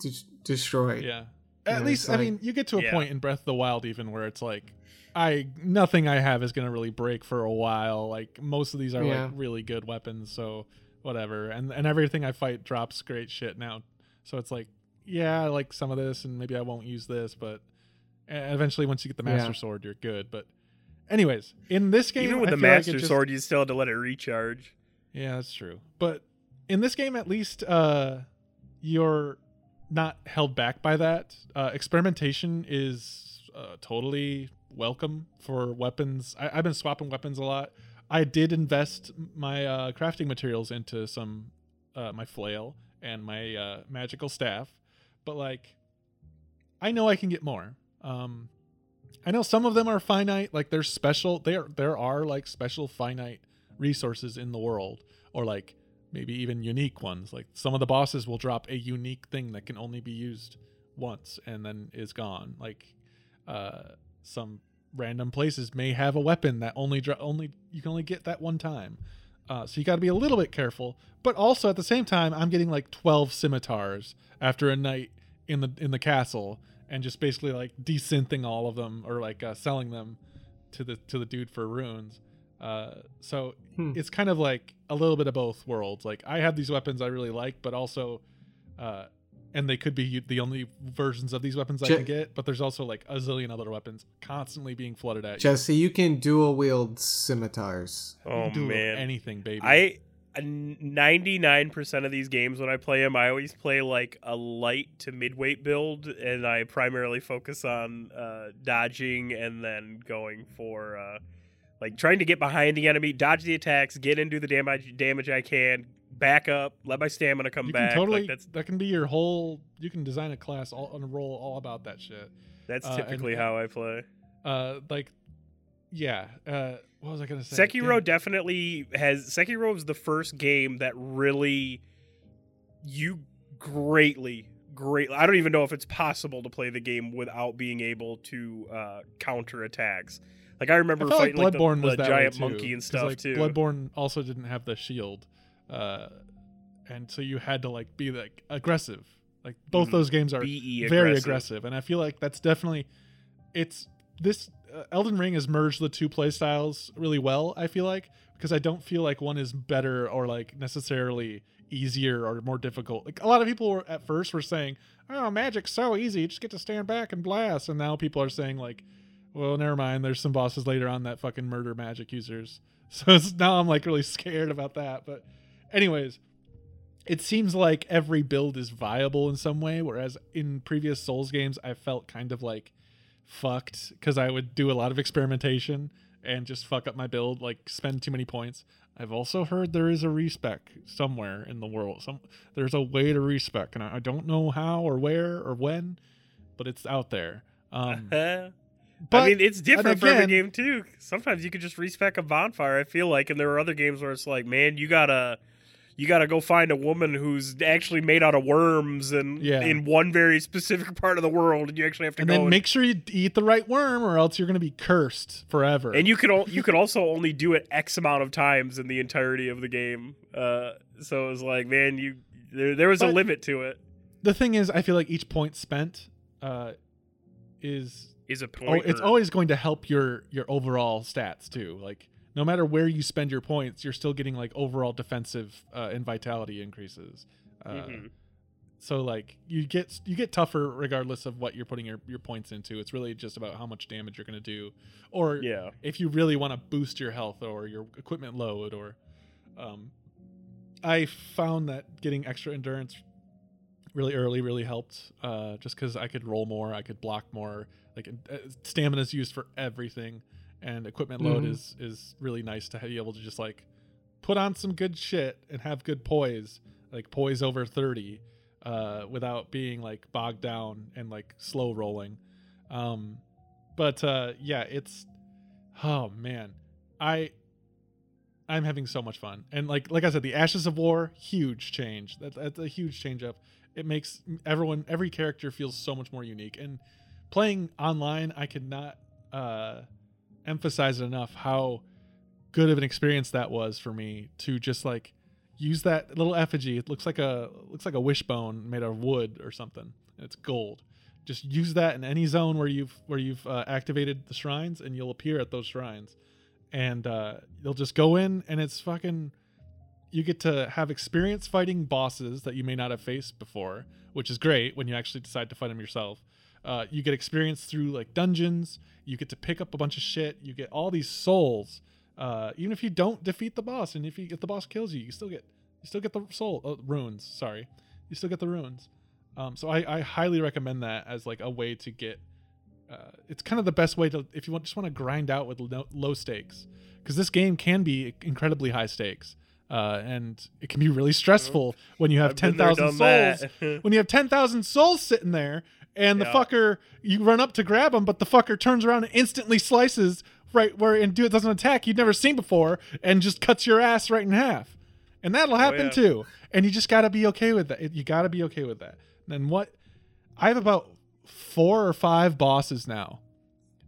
Speaker 3: des- destroyed
Speaker 1: Yeah.
Speaker 3: Yeah,
Speaker 1: At
Speaker 3: it's
Speaker 1: least I mean, you get to a
Speaker 2: Yeah.
Speaker 1: point in Breath of the Wild even where it's like I nothing I have is going to really break for a while. Like most of these are
Speaker 3: Yeah.
Speaker 1: like really good weapons, so whatever. And and everything I fight drops great shit now. So it's like, yeah, I like some of this and maybe I won't use this, but eventually once you get the master
Speaker 3: Yeah.
Speaker 1: sword, you're good. But anyways, in this game
Speaker 2: Even with
Speaker 1: I
Speaker 2: the
Speaker 1: feel like
Speaker 2: Master
Speaker 1: just-
Speaker 2: Sword, you still had to let it recharge.
Speaker 1: yeah, that's true. But in this game, at least, uh, you're not held back by that. Uh, experimentation is uh, totally welcome for weapons. I- I've been swapping weapons a lot. I did invest my uh, crafting materials into some, uh, my flail and my uh, magical staff, but like, I know I can get more. Um, I know some of them are finite. Like there's special. There there are like special finite resources in the world, or like maybe even unique ones. Like some of the bosses will drop a unique thing that can only be used once and then is gone. Like uh, some random places may have a weapon that only dro- only you can only get that one time. Uh, so you got to be a little bit careful, but also at the same time, I'm getting like 12 scimitars after a night in the in the castle, and just basically like desynthing all of them or like uh, selling them to the to the dude for runes. Uh, so
Speaker 3: Hmm.
Speaker 1: it's kind of like a little bit of both worlds. Like I have these weapons I really like, but also, uh, and they could be the only versions of these weapons I can get. But there's also like a zillion other weapons constantly being flooded at you.
Speaker 3: jesse you can dual wield scimitars
Speaker 1: You
Speaker 2: Oh
Speaker 1: can do
Speaker 2: man,
Speaker 1: anything, baby.
Speaker 2: I ninety nine percent of these games when I play them, I always play like a light to midweight build, and I primarily focus on uh, dodging and then going for uh, like trying to get behind the enemy, dodge the attacks, get into the damage damage I can, back up, let my stamina come
Speaker 1: you
Speaker 2: back.
Speaker 1: totally
Speaker 2: like that's
Speaker 1: that can be your whole. You can design a class all on a roll all about that shit.
Speaker 2: that's
Speaker 1: uh, and-
Speaker 2: typically how I play.
Speaker 1: Uh, like, yeah. Uh, what was I gonna say?
Speaker 2: Sekiro
Speaker 1: Damn.
Speaker 2: definitely has Sekiro was the first game that really you greatly greatly I don't even know if it's possible to play the game without being able to uh counter attacks. Like I remember
Speaker 1: I like
Speaker 2: fighting like, the,
Speaker 1: Bloodborne was
Speaker 2: the
Speaker 1: that
Speaker 2: giant monkey and stuff
Speaker 1: like,
Speaker 2: too.
Speaker 1: Bloodborne also didn't have the shield, uh, and so you had to like be like aggressive. Like both
Speaker 2: Mhm.
Speaker 1: those games are
Speaker 2: BE
Speaker 1: very
Speaker 2: aggressive.
Speaker 1: aggressive, and I feel like that's definitely it's this Uh, Elden Ring has merged the two playstyles really well. I feel like because I don't feel like one is better or like necessarily easier or more difficult. Like a lot of people were at first were saying, "Oh, magic's so easy. You just get to stand back and blast," and now people are saying like, "Well, never mind. There's some bosses later on that fucking murder magic users." So now I'm like really scared about that. But, anyways, it seems like every build is viable in some way whereas in previous souls games i felt kind of like fucked because i would do a lot of experimentation and just fuck up my build like spend too many points I've also heard there is a respec somewhere in the world. Some there's a way to respec, and I, I don't know how or where or when, but it's out there. Um, but
Speaker 2: I mean, it's different for every game too. Sometimes you could just respec a bonfire. I feel like, and there are other games where it's like, man, you gotta, you gotta go find a woman who's actually made out of worms and
Speaker 1: Yeah.
Speaker 2: in one very specific part of the world, and you actually have to
Speaker 1: and
Speaker 2: go.
Speaker 1: then
Speaker 2: and,
Speaker 1: make sure you eat the right worm, or else you're gonna be cursed forever.
Speaker 2: and you could al- you could also only do it X amount of times in the entirety of the game. Uh, so it was like, man, you there, there was a limit to it.
Speaker 1: the thing is, I feel like each point spent uh, is
Speaker 2: Is a
Speaker 1: oh,
Speaker 2: point.
Speaker 1: it's always going to help your your overall stats too. Like no matter where you spend your points, you're still getting like overall defensive uh, and vitality increases. Uh,
Speaker 2: Mhm.
Speaker 1: So like you get you get tougher regardless of what you're putting your, your points into. It's really just about how much damage you're going to do, or
Speaker 2: yeah.
Speaker 1: if you really want to boost your health or your equipment load or um i found that getting extra endurance really early really helped uh just because i could roll more i could block more like uh, stamina is used for everything and equipment load
Speaker 3: Mhm.
Speaker 1: is is really nice to be able to just like put on some good shit and have good poise like poise over 30 uh without being like bogged down and like slow rolling. Um but uh yeah it's oh man. I i'm having so much fun. And like like i said the ashes of war huge change. That, that's a huge change up it makes everyone every character feels so much more unique. And playing online i could not uh emphasize it enough how good of an experience that was for me to just like use that little effigy. It looks like a looks like a wishbone made of wood or something and it's gold. Just use that in any zone where you've where you've uh, activated the shrines and you'll appear at those shrines. And uh, you'll just go in and it's fucking you get to have experience fighting bosses that you may not have faced before which is great when you actually decide to fight them yourself uh, you get experience through like dungeons. You get to pick up a bunch of shit. You get all these souls. Uh, even if you don't defeat the boss and if you if the boss kills you you still get you still get the soul uh, runes sorry. You still get the runes. Um, so I, I highly recommend that as like a way to get. Uh, it's kind of the best way to if you want just want to grind out with low, low stakes. Because this game can be incredibly high stakes. Uh, and it can be really stressful when you have
Speaker 2: I've been
Speaker 1: ten
Speaker 2: there,
Speaker 1: souls. when you have ten thousand souls sitting there and the
Speaker 2: Yeah.
Speaker 1: fucker you run up to grab him, but the fucker turns around and instantly slices right where and do it doesn't attack you've never seen before and just cuts your ass right in half, and that'll happen
Speaker 2: Oh, yeah.
Speaker 1: too. And you just got to be okay with that. You got to be okay with that. And what I have about four or five bosses now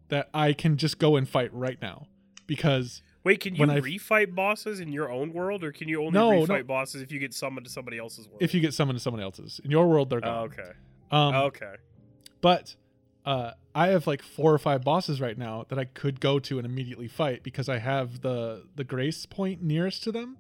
Speaker 1: that I can just go and fight right now because
Speaker 2: Wait, can you
Speaker 1: when I-
Speaker 2: refight bosses in your own world, or can you only
Speaker 1: No,
Speaker 2: refight
Speaker 1: no.
Speaker 2: bosses if you get summoned to somebody else's world?
Speaker 1: if you get summoned to someone else's in your world, they're
Speaker 2: oh,
Speaker 1: gone.
Speaker 2: okay,
Speaker 1: Um,
Speaker 2: okay,
Speaker 1: But uh, I have like four or five bosses right now that I could go to and immediately fight because I have the the grace point nearest to them.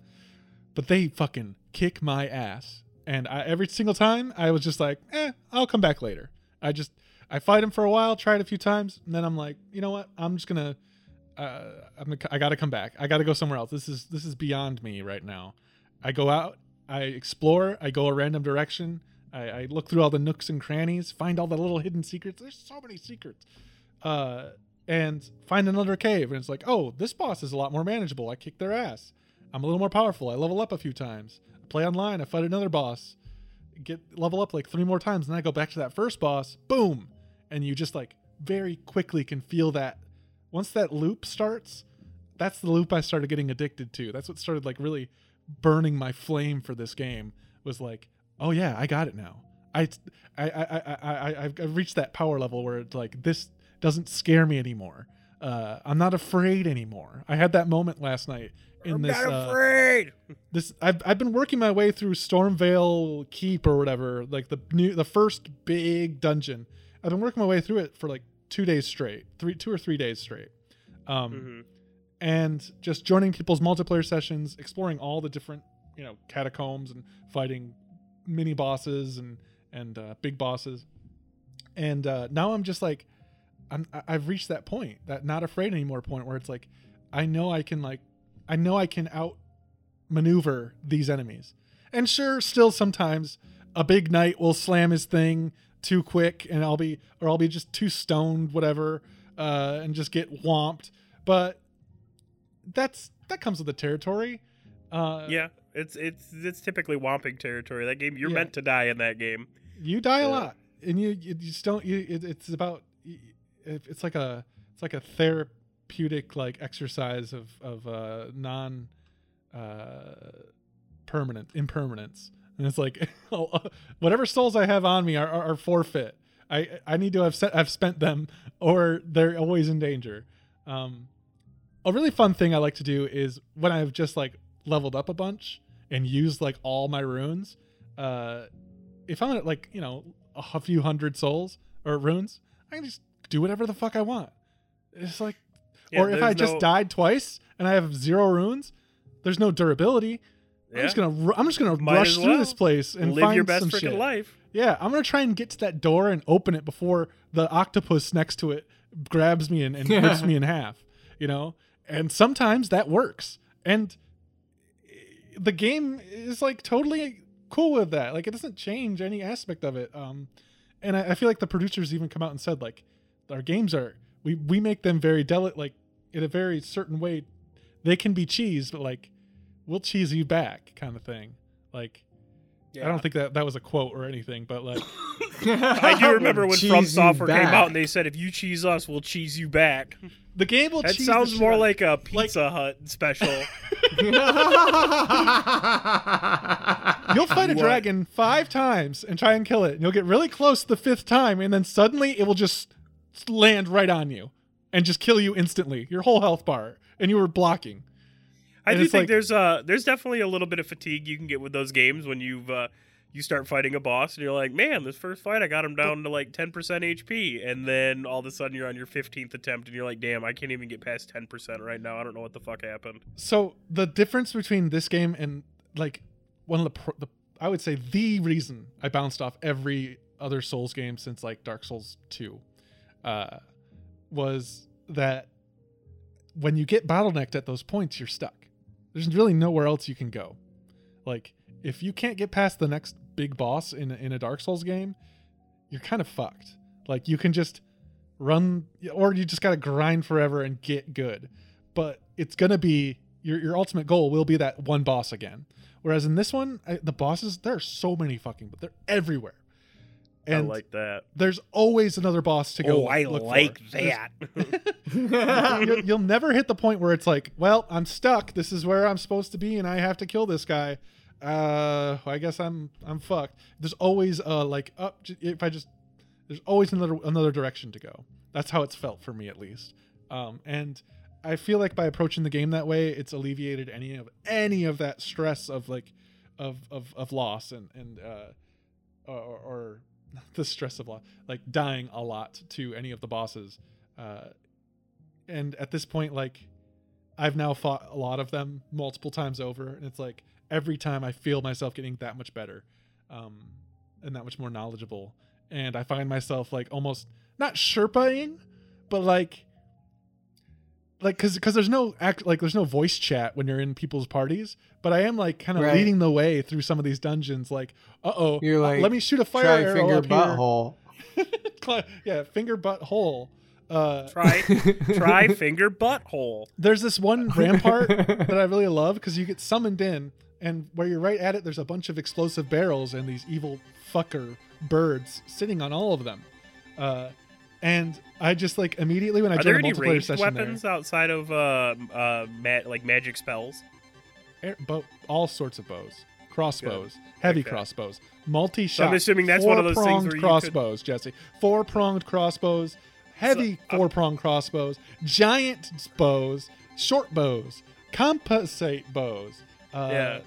Speaker 1: But they fucking kick my ass, and I, every single time I was just like, "Eh, I'll come back later." I just I fight them for a while, try it a few times, and then I'm like, you know what? I'm just gonna. Uh, I'm gonna, I gotta come back. I gotta go somewhere else. This is this is beyond me right now. I go out, I explore, I go a random direction, I, I look through all the nooks and crannies, find all the little hidden secrets. There's so many secrets. Uh, and find another cave, and it's like, oh, this boss is a lot more manageable. I kick their ass. I'm a little more powerful. I level up a few times. I play online. I fight another boss. Get level up like three more times, and then I go back to that first boss. Boom, and you just like very quickly can feel that. Once that loop starts, that's the loop I started getting addicted to. That's what started like really burning my flame for this game. Was like, oh yeah, I got it now. I I I I I I've reached that power level where it's like this doesn't scare me anymore. Uh, I'm not afraid anymore. I had that moment last night in
Speaker 2: I'm
Speaker 1: this.
Speaker 2: not
Speaker 1: uh,
Speaker 2: afraid.
Speaker 1: this I've I've been working my way through Stormveil Keep or whatever, like the new the first big dungeon. I've been working my way through it for like two days straight, three two or three days straight. Um,
Speaker 2: Mhm.
Speaker 1: and just joining people's multiplayer sessions, exploring all the different you know catacombs and fighting mini bosses and and uh, big bosses. And uh, now I'm just like, I'm I've reached that point, that not afraid anymore point where it's like, I know I can like, I know I can out maneuver these enemies. And sure, still sometimes a big knight will slam his thing too quick, and I'll be or I'll be just too stoned, whatever, uh, and just get whomped. But that's that comes with the territory. Uh,
Speaker 2: Yeah, it's it's it's typically Womping territory. That game, you're
Speaker 1: Yeah.
Speaker 2: meant to die in that game.
Speaker 1: you die a lot, and you you just don't. You it, it's about it's like a it's like a therapeutic like exercise of of uh, non uh, permanent impermanence, and it's like whatever souls I have on me are, are, are forfeit. I I need to have set, have spent them, or they're always in danger. Um, a really fun thing I like to do is when I've just like leveled up a bunch and used like all my runes. Uh, if I'm at like you know a few hundred souls or runes, I can just do whatever the fuck I want. It's like,
Speaker 2: Yeah,
Speaker 1: or if I
Speaker 2: there's
Speaker 1: just died twice and I have zero runes, there's no durability. I'm just gonna ru- I'm just gonna
Speaker 2: Might
Speaker 1: rush
Speaker 2: as
Speaker 1: through
Speaker 2: well.
Speaker 1: this place and
Speaker 2: live
Speaker 1: find
Speaker 2: your best
Speaker 1: some
Speaker 2: freaking
Speaker 1: shit.
Speaker 2: life.
Speaker 1: Yeah, I'm gonna try and get to that door and open it before the octopus next to it grabs me and, and rips me in half. You know, and sometimes that works, and the game is like totally cool with that. Like it doesn't change any aspect of it. Um, and I, I feel like the producers even come out and said like our games are we we make them very delicate, like in a very certain way. They can be cheese, but like we'll cheese you back, kind of thing. Like I don't think that that was a quote or anything, but like
Speaker 2: I do remember when From Software came out and they said, "If you cheese us, we'll cheese you back."
Speaker 1: The game will.
Speaker 2: That
Speaker 1: cheese the
Speaker 2: sounds more
Speaker 1: out-
Speaker 2: like a Pizza Hut special.
Speaker 1: You'll fight a
Speaker 2: What?
Speaker 1: dragon five times and try and kill it. And you'll get really close the fifth time, and then suddenly it will just land right on you and just kill you instantly. Your whole health bar, and you were blocking.
Speaker 2: I
Speaker 1: And
Speaker 2: do think
Speaker 1: like-
Speaker 2: there's uh there's definitely a little bit of fatigue you can get with those games when you've uh, you start fighting a boss and you're like, man, this first fight I got him down to like 10% HP, and then all of a sudden you're on your 15th attempt and you're like, damn, I can't even get past 10% right now. I don't know what the fuck happened.
Speaker 1: So the difference between this game and like one of the, pro- the I would say the reason I bounced off every other Souls game since like Dark Souls 2 uh, was that when you get bottlenecked at those points, you're stuck. There's really nowhere else you can go. Like if you can't get past the next big boss in a, in a Dark Souls game, you're kind of fucked. Like you can just run or you just got to grind forever and get good. But it's going to be your your ultimate goal will be that one boss again. Whereas in this one, I, the bosses there are so many fucking but they're everywhere. And
Speaker 2: I like that.
Speaker 1: there's always another boss to go.
Speaker 2: Oh, I
Speaker 1: look for.
Speaker 2: like
Speaker 1: There's-
Speaker 2: that.
Speaker 1: you'll, you'll never hit the point where it's like, well, I'm stuck. This is where I'm supposed to be, and I have to kill this guy. Uh, I guess I'm I'm fucked. There's always uh like up if I just there's always another another direction to go. That's how it's felt for me at least. Um, and I feel like by approaching the game that way, it's alleviated any of any of that stress of like of of, of loss and and uh or, or the stress of loss like dying a lot to any of the bosses. Uh, and at this point like i've now fought a lot of them multiple times over and it's like every time i feel myself getting that much better um and that much more knowledgeable and i find myself like almost not sherpaing but like like because because there's no act like there's no voice chat when you're in people's parties but i am like kind of
Speaker 3: Right.
Speaker 1: leading the way through some of these dungeons like uh-oh
Speaker 3: You're like,
Speaker 1: let me shoot a fire
Speaker 3: Try
Speaker 1: arrow
Speaker 3: finger
Speaker 1: up here.
Speaker 3: butthole.
Speaker 1: Yeah finger butt hole uh
Speaker 2: try try finger butthole.
Speaker 1: there's this one rampart that I really love because you get summoned in, and where you're right at it, there's a bunch of explosive barrels and these evil fucker birds sitting on all of them. Uh, and I just like immediately when I
Speaker 2: Are
Speaker 1: joined
Speaker 2: there
Speaker 1: a
Speaker 2: any
Speaker 1: multiplayer
Speaker 2: ranged
Speaker 1: session
Speaker 2: weapons outside of uh, uh, ma- like magic spells?
Speaker 1: air, bow, all sorts of bows, crossbows, heavy
Speaker 2: Okay.
Speaker 1: crossbows, multi-shot.
Speaker 2: I'm assuming that's one of those things where you could-
Speaker 1: crossbows, Jesse. Four pronged crossbows, heavy
Speaker 2: So, uh,
Speaker 1: four pronged crossbows, giant bows, short bows, compensate bows, uh,
Speaker 2: Yeah.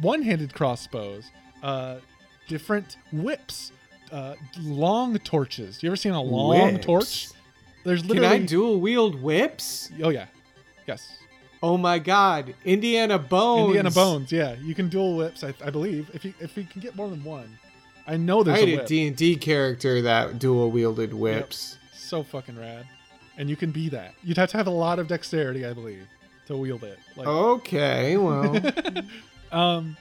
Speaker 1: one handed crossbows, uh, different whips, uh, long torches. You ever seen a long
Speaker 3: Whips.
Speaker 1: torch? There's literally. Can.
Speaker 3: I dual wield whips?
Speaker 1: Oh yeah, yes.
Speaker 3: Oh my god, Indiana Bones.
Speaker 1: Indiana Bones. Yeah, you can dual whips. I, I believe if you if you can get more than one. I know there's
Speaker 3: I had
Speaker 1: a
Speaker 3: a. D and D character that dual wielded whips.
Speaker 1: so fucking rad, and you can be that. You'd have to have a lot of dexterity, I believe, to wield it. Like,
Speaker 3: Okay, well,
Speaker 1: um,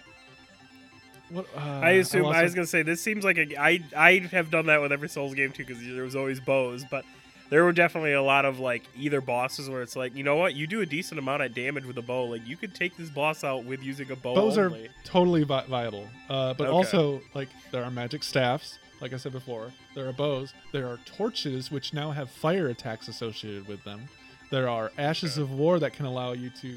Speaker 1: what? Uh,
Speaker 2: I assume
Speaker 1: lost
Speaker 2: I was
Speaker 1: my-
Speaker 2: gonna say this seems like a I I have done that with every Souls game too because there was always bows, but there were definitely a lot of like either bosses where it's like, you know what, you do a decent amount of damage with a bow. Like you could take this boss out with using a bow.
Speaker 1: Bows are totally vi- viable, uh, but
Speaker 2: Okay.
Speaker 1: also like there are magic staffs. Like I said before, there are bows. There are torches, which now have fire attacks associated with them. There are ashes
Speaker 2: Okay.
Speaker 1: of war that can allow you to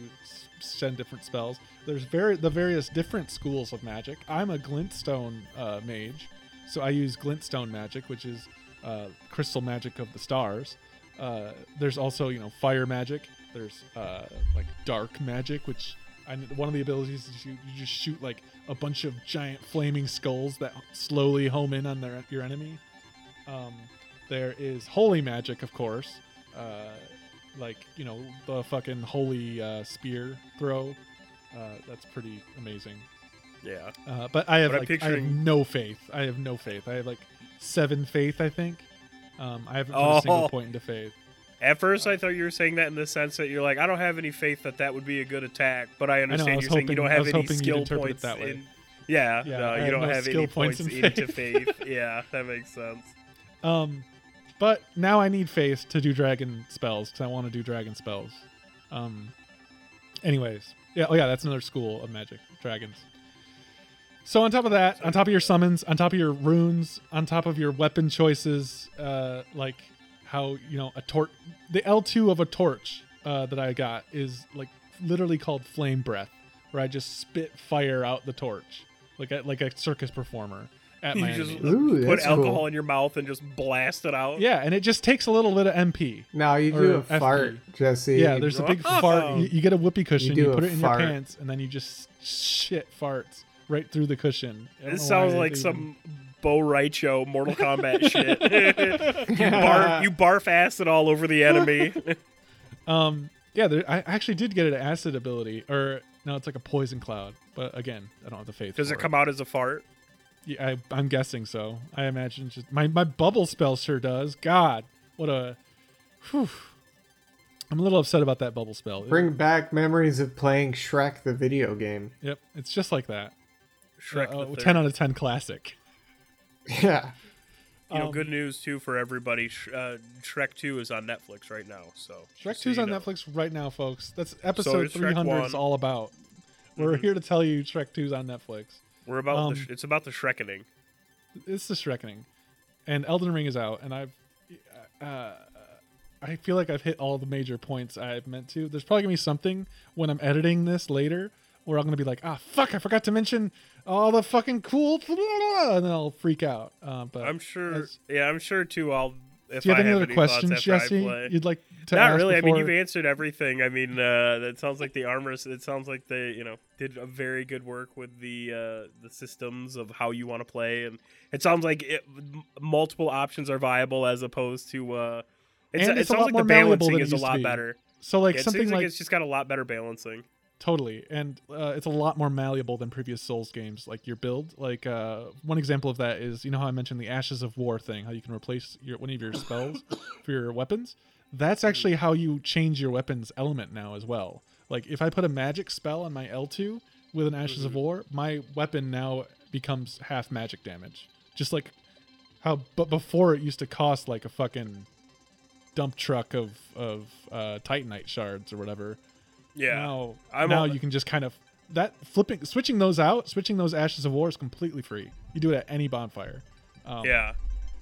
Speaker 1: send different spells. There's very the various different schools of magic. I'm a glintstone uh, mage, so I use glintstone magic, which is uh, crystal magic of the stars. Uh, there's also you know fire magic. There's uh, like dark magic, which I, one of the abilities is you, you just shoot like a bunch of giant flaming skulls that slowly home in on their your enemy. Um, there is holy magic, of course, uh, like you know the fucking holy uh, spear throw. Uh, that's pretty amazing.
Speaker 2: Yeah.
Speaker 1: Uh, but I have
Speaker 2: But
Speaker 1: like I have no faith. I have no faith. I have like seven faith, I think. Um, I haven't put a single
Speaker 2: Oh.
Speaker 1: point into faith.
Speaker 2: At first, I thought you were saying that in the sense that you're like, I don't have any faith that that would be a good attack, but I
Speaker 1: I
Speaker 2: understand
Speaker 1: was
Speaker 2: you're saying you don't have any skill points
Speaker 1: that way.
Speaker 2: in. Yeah,
Speaker 1: Yeah,
Speaker 2: no, you don't
Speaker 1: no
Speaker 2: have
Speaker 1: skill
Speaker 2: any
Speaker 1: points
Speaker 2: points,
Speaker 1: in
Speaker 2: into
Speaker 1: faith.
Speaker 2: yeah, that makes sense.
Speaker 1: Um, but now I need face to do dragon spells because I want to do dragon spells. Um, anyways, yeah, oh yeah, that's another school of magic, dragons. So on top of that, on top of your summons, on top of your runes, on top of your weapon choices, uh, like how you know a torch, the L two of a torch uh, that I got is like literally called flame breath, where I just spit fire out the torch, like a, like a circus performer at
Speaker 2: You
Speaker 1: my
Speaker 2: just.
Speaker 3: Ooh,
Speaker 2: put
Speaker 3: that's
Speaker 2: alcohol
Speaker 3: cool.
Speaker 2: in your mouth and just blast it out.
Speaker 1: Yeah, and it just takes a little bit of MP.
Speaker 3: Now you do
Speaker 1: Or
Speaker 3: a fart, Jesse.
Speaker 1: Yeah, there's a big
Speaker 2: Oh.
Speaker 1: fart. You, you get a whoopee cushion,
Speaker 3: do
Speaker 1: you, put it in
Speaker 3: fart.
Speaker 1: your pants, and then you just shit farts right through the cushion.
Speaker 2: This sounds like
Speaker 1: even-
Speaker 2: some Bo' Rai Cho Mortal Kombat shit. you, barf, you barf acid all over the enemy.
Speaker 1: Um, yeah, there, I actually did get an acid ability, or no, it's like a poison cloud. But again, I don't have the faith.
Speaker 2: Does
Speaker 1: for
Speaker 2: it come out as a fart?
Speaker 1: Yeah, I, I'm guessing so. I imagine just my my bubble spell sure does. God, what a. Whew. I'm a little upset about that bubble spell.
Speaker 3: Bring back memories of playing Shrek the video game.
Speaker 1: Yep, it's just like that.
Speaker 2: Shrek
Speaker 1: Uh,
Speaker 2: the
Speaker 1: ten out of ten classic.
Speaker 3: Yeah.
Speaker 2: You know,
Speaker 1: Um,
Speaker 2: good news too for everybody. Uh, Shrek Two is on Netflix right now. So
Speaker 1: Shrek
Speaker 2: just so
Speaker 1: on
Speaker 2: know.
Speaker 1: Netflix right now, folks. That's episode
Speaker 2: is Shrek
Speaker 1: 300 is all about. We're
Speaker 2: Mhm.
Speaker 1: here to tell you Shrek 2's on Netflix.
Speaker 2: We're about
Speaker 1: Um,
Speaker 2: the sh- it's about the Shrekening.
Speaker 1: It's the Shrekkening. And Elden Ring is out, and I've. Uh, I feel like I've hit all the major points I've meant to. There's probably going to be something when I'm editing this later where I'm going to be like, ah, fuck, I forgot to mention all the fucking cool. blah, blah, blah," And then I'll freak out. Uh, but
Speaker 2: I'm sure. yeah, I'm sure too. I'll. If
Speaker 1: do you have
Speaker 2: I
Speaker 1: any
Speaker 2: have
Speaker 1: other
Speaker 2: any
Speaker 1: questions, Jesse? You'd like to
Speaker 2: Not
Speaker 1: ask
Speaker 2: really. I mean, you've answered everything. I mean, uh, that sounds like the armor. It sounds like they, you know, did a very good work with the uh, the systems of how you want to play, and it sounds like it, multiple options are viable as opposed to. Uh, it's,
Speaker 1: And
Speaker 2: it
Speaker 1: it's a
Speaker 2: sounds like the balancing
Speaker 1: it
Speaker 2: is a lot
Speaker 1: be.
Speaker 2: better.
Speaker 1: So, like,
Speaker 2: it
Speaker 1: something
Speaker 2: like,
Speaker 1: like
Speaker 2: it's just got a lot better balancing.
Speaker 1: Totally, and uh, it's a lot more malleable than previous Souls games. Like your build, like uh, one example of that is you know how I mentioned the Ashes of War thing, how you can replace your one of your spells for your weapons. That's actually how you change your weapons element now as well. Like if I put a magic spell on my L two with an Ashes of War, my weapon now becomes half magic damage. Just like how, but before it used to cost like a fucking dump truck of of uh, Titanite shards or whatever
Speaker 2: Yeah,
Speaker 1: now,
Speaker 2: I'm
Speaker 1: now
Speaker 2: all-
Speaker 1: you can just kind of that flipping, switching those out, switching those ashes of war is completely free. You do it at any bonfire. Um,
Speaker 2: yeah.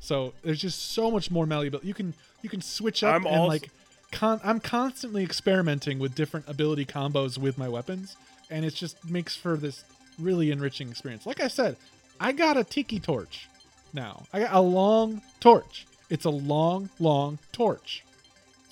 Speaker 1: So there's just so much more malleability. You can you can switch up
Speaker 2: I'm
Speaker 1: and
Speaker 2: also-
Speaker 1: like, con- I'm constantly experimenting with different ability combos with my weapons, and it just makes for this really enriching experience. Like I said, I got a tiki torch. Now I got a long torch. It's a long, long torch.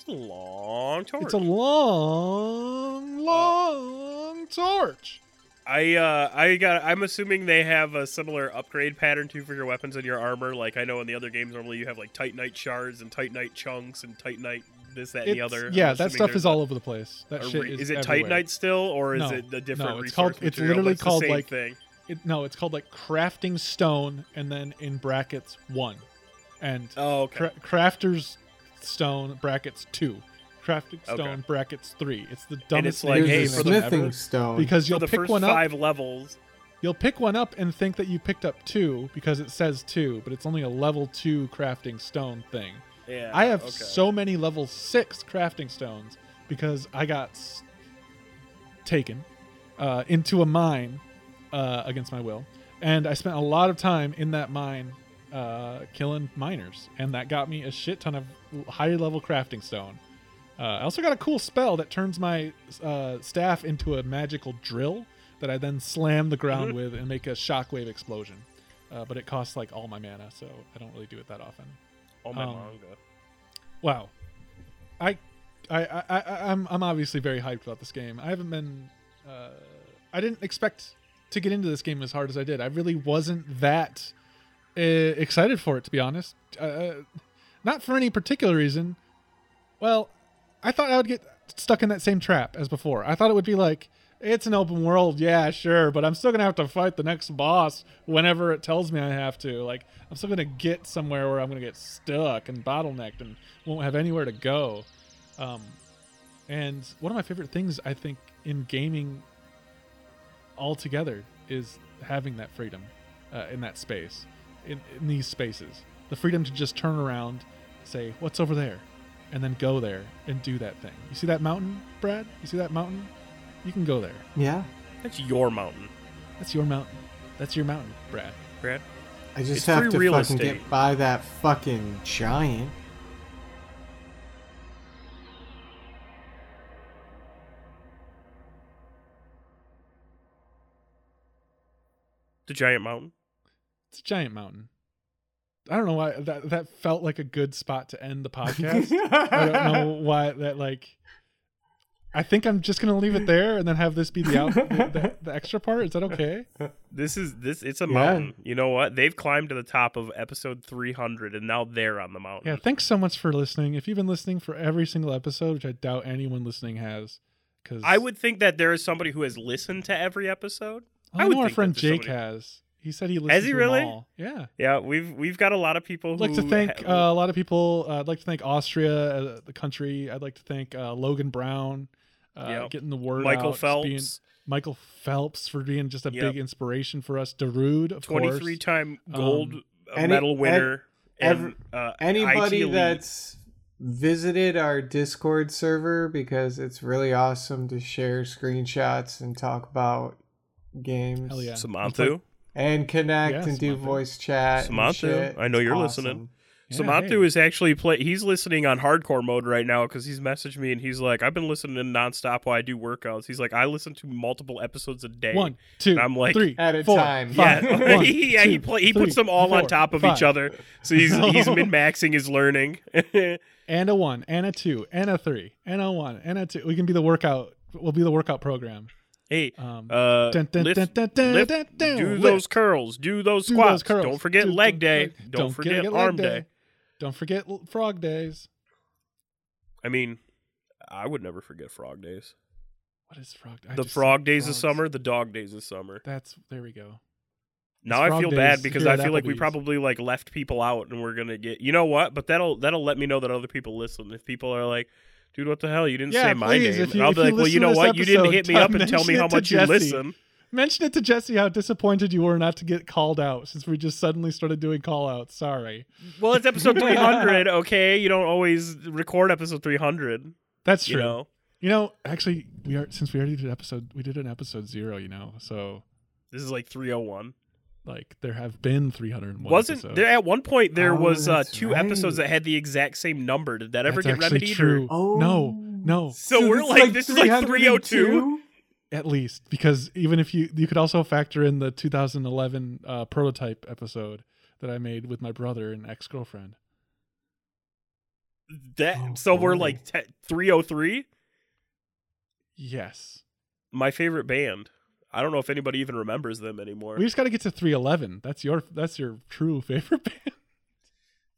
Speaker 2: It's a long torch.
Speaker 1: It's a long, long torch.
Speaker 2: I uh I got I'm assuming they have a similar upgrade pattern too for your weapons and your armor. Like I know in the other games normally you have like Titanite shards and Titanite chunks and Titanite this that and the other.
Speaker 1: Yeah, that stuff is all over the place. That shit
Speaker 2: re-
Speaker 1: is,
Speaker 2: is it
Speaker 1: everywhere.
Speaker 2: Titanite still or is
Speaker 1: No,
Speaker 2: it a different
Speaker 1: no, it's
Speaker 2: resource
Speaker 1: called- it's literally
Speaker 2: it's
Speaker 1: called, like-
Speaker 2: thing.
Speaker 1: It, no, it's called like crafting stone, and then in brackets one, and
Speaker 2: Oh, okay.
Speaker 1: cra- crafters stone brackets two, crafting
Speaker 2: Okay.
Speaker 1: stone brackets three. It's the
Speaker 2: And
Speaker 1: dumbest
Speaker 2: it's like,
Speaker 3: Here's
Speaker 2: hey, for
Speaker 3: smithing
Speaker 1: ever
Speaker 3: stone.
Speaker 1: because you'll
Speaker 2: the
Speaker 1: pick
Speaker 2: first
Speaker 1: one up.
Speaker 2: five levels.
Speaker 1: You'll pick one up and think that you picked up two because it says two, but it's only a level two crafting stone thing.
Speaker 2: Yeah.
Speaker 1: I have
Speaker 2: okay.
Speaker 1: so many level six crafting stones because I got s- taken uh, into a mine uh, against my will, and I spent a lot of time in that mine uh, killing miners, and that got me a shit ton of higher level crafting stone. Uh, I also got a cool spell that turns my uh, staff into a magical drill that I then slam the ground
Speaker 2: Mhm.
Speaker 1: with and make a shockwave explosion. Uh, but it costs like all my mana, so I don't really do it that often.
Speaker 2: Oh my
Speaker 1: um,
Speaker 2: manga.
Speaker 1: Wow. I, I, I, I I'm, I'm obviously very hyped about this game. I haven't been, uh, I didn't expect to get into this game as hard as I did. I really wasn't that uh, excited for it, to be honest. Uh, not for any particular reason. Well, I thought I would get stuck in that same trap as before. I thought it would be like, it's an open world, yeah, sure, but I'm still gonna have to fight the next boss whenever it tells me I have to. Like, I'm still gonna get somewhere where I'm gonna get stuck and bottlenecked and won't have anywhere to go. Um, and one of my favorite things I think in gaming altogether is having that freedom uh, in that space, in, in these spaces, the freedom to just turn around, say, "What's over there?" and then go there and do that thing. You see that mountain, Brad? You see that mountain? You can go there.
Speaker 3: Yeah.
Speaker 2: That's your mountain,
Speaker 1: That's your mountain. That's your mountain, Brad.
Speaker 2: Brad.
Speaker 3: I just
Speaker 2: It's
Speaker 3: have to
Speaker 2: real
Speaker 3: fucking
Speaker 2: estate.
Speaker 3: get by that fucking giant.
Speaker 2: The giant mountain.
Speaker 1: It's a giant mountain. I don't know why that that felt like a good spot to end the podcast. I don't know why that like. I think I'm just gonna leave it there and then have this be the out the, the, the extra part. Is that okay?
Speaker 2: This is this. It's a
Speaker 3: Yeah.
Speaker 2: mountain. You know what? They've climbed to the top of episode 300, and now they're on the mountain.
Speaker 1: Yeah. Thanks so much for listening. If you've been listening for every single episode, which I doubt anyone listening has, because
Speaker 2: I would think that there is somebody who has listened to every episode.
Speaker 1: I,
Speaker 2: I would
Speaker 1: know our
Speaker 2: think
Speaker 1: friend Jake
Speaker 2: somebody-
Speaker 1: has. He said he listened
Speaker 2: he
Speaker 1: to
Speaker 2: really?
Speaker 1: them all. Yeah.
Speaker 2: Yeah, we've we've got a lot of people.
Speaker 1: I'd like to thank
Speaker 2: ha-
Speaker 1: uh, a lot of people. Uh, I'd like to thank Austria, uh, the country. I'd like to thank uh, Logan Brown, uh,
Speaker 2: Yep.
Speaker 1: getting the word
Speaker 2: Michael
Speaker 1: out. just
Speaker 2: Phelps,
Speaker 1: being- Michael Phelps for being just a
Speaker 2: Yep.
Speaker 1: big inspiration for us. Darude, of course.
Speaker 2: 23 time gold
Speaker 1: Um,
Speaker 2: uh,
Speaker 3: any-
Speaker 2: medal winner.
Speaker 3: ev-
Speaker 2: and, uh,
Speaker 3: Anybody
Speaker 2: IT
Speaker 3: that's visited our Discord server because it's really awesome to share screenshots and talk about games
Speaker 1: Hell yeah.
Speaker 2: Samantha.
Speaker 3: And connect
Speaker 1: Yeah,
Speaker 3: and do voice chat. and
Speaker 2: Samantha,
Speaker 3: shit.
Speaker 2: I know you're
Speaker 3: awesome.
Speaker 2: listening.
Speaker 1: Yeah,
Speaker 2: Samantha
Speaker 1: hey.
Speaker 2: is actually play. He's listening on hardcore mode right now because he's messaged me and he's like, "I've been listening nonstop while I do workouts." He's like, "I listen to multiple episodes a day."
Speaker 1: One, two,
Speaker 2: And I'm like-
Speaker 1: three,
Speaker 3: At a
Speaker 1: four,
Speaker 3: time.
Speaker 1: five,
Speaker 2: Yeah,
Speaker 1: one,
Speaker 2: yeah. he play, he puts them all on top of
Speaker 1: five.
Speaker 2: each other, so he's he's
Speaker 1: No.
Speaker 2: min maxing his learning.
Speaker 1: and a one, and a two, and a three, and a one, and a two. We can be the workout. We'll be the workout program.
Speaker 2: Hey,
Speaker 1: Um,
Speaker 2: uh,
Speaker 1: dun, dun,
Speaker 2: lift-
Speaker 1: dun,
Speaker 2: lift- do those curls, do those
Speaker 1: Do
Speaker 2: squats.
Speaker 1: those curls.
Speaker 2: Don't forget
Speaker 1: Do-
Speaker 2: leg day.
Speaker 1: do-
Speaker 2: Don't, forget,
Speaker 1: leg
Speaker 2: arm day.
Speaker 1: Don't forget frog days.
Speaker 2: I mean, I would never forget frog days.
Speaker 1: What is frog? I
Speaker 2: the frog days of summer, the dog days of summer.
Speaker 1: That's there we go.
Speaker 2: Now I feel bad because I feel like we probably like left people out, and we're gonna get. You know what? But that'll that'll let me know that other people listen. If people are like, "Dude, what the hell? You didn't
Speaker 1: Yeah,
Speaker 2: say my
Speaker 1: please,
Speaker 2: name,"
Speaker 1: you-
Speaker 2: I'll be
Speaker 1: you
Speaker 2: like, "Well, you know what? You didn't hit me up and tell me how much you
Speaker 1: Jesse.
Speaker 2: listen."
Speaker 1: Mention it to Jesse how disappointed you were not to get called out since we just suddenly started doing call outs. Sorry.
Speaker 2: Well, it's episode three hundred. Okay, you don't always record episode three hundred.
Speaker 1: That's
Speaker 2: You
Speaker 1: true.
Speaker 2: know,
Speaker 1: You know, actually, we are since we already did episode, we did an episode zero. You know, so
Speaker 2: this is like three hundred one.
Speaker 1: Like there have been 301.
Speaker 2: Wasn't
Speaker 1: episodes.
Speaker 2: there at one point there
Speaker 3: Oh,
Speaker 2: was uh, two
Speaker 3: right.
Speaker 2: episodes that had the exact same number? Did that ever
Speaker 1: That's
Speaker 2: get remedied?
Speaker 1: true.
Speaker 2: Or?
Speaker 3: Oh.
Speaker 1: No, no,
Speaker 2: So, we're
Speaker 3: it's
Speaker 2: like, this is like 302.
Speaker 3: 302?
Speaker 1: at least because even if you you could also factor in the 2011 uh, prototype episode that I made with my brother and ex girlfriend.
Speaker 2: That
Speaker 3: Oh,
Speaker 2: so we're like three hundred three.
Speaker 1: Yes,
Speaker 2: My favorite band. I don't know if anybody even remembers them anymore.
Speaker 1: we just got to get to 311. That's your that's your true favorite band.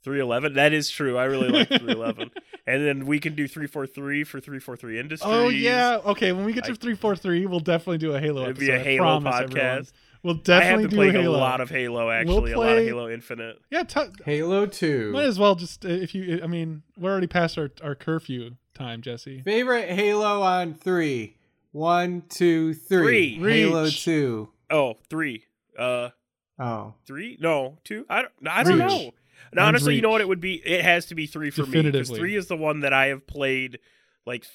Speaker 2: 311. That is true. I really like 311. and then we can do 343 for 343 Industries.
Speaker 1: Oh yeah. Okay, when we get to
Speaker 2: I-
Speaker 1: 343, we'll definitely do a Halo
Speaker 2: It'd
Speaker 1: episode.
Speaker 2: be a
Speaker 1: I
Speaker 2: Halo
Speaker 1: promise,
Speaker 2: podcast.
Speaker 1: everyone. We'll
Speaker 2: I have
Speaker 1: definitely
Speaker 2: been
Speaker 1: do
Speaker 2: playing
Speaker 1: Halo.
Speaker 2: a lot of Halo, actually. a lot of Halo Infinite.
Speaker 1: Yeah, t-
Speaker 3: Halo 2.
Speaker 1: might as well just uh, if you. I mean, we're already past our our curfew time, Jesse.
Speaker 3: Favorite Halo on three. One, two, three.
Speaker 2: Three.
Speaker 3: Halo
Speaker 1: Reach.
Speaker 3: 2.
Speaker 2: Oh, three. Uh,
Speaker 3: Oh,
Speaker 2: Three? No, two. I don't. I don't
Speaker 1: Reach.
Speaker 2: know. No,
Speaker 1: Mine's
Speaker 2: honestly, you know what? It would be. It has to be three for me because
Speaker 1: Definitively.
Speaker 2: three is the one that I have played like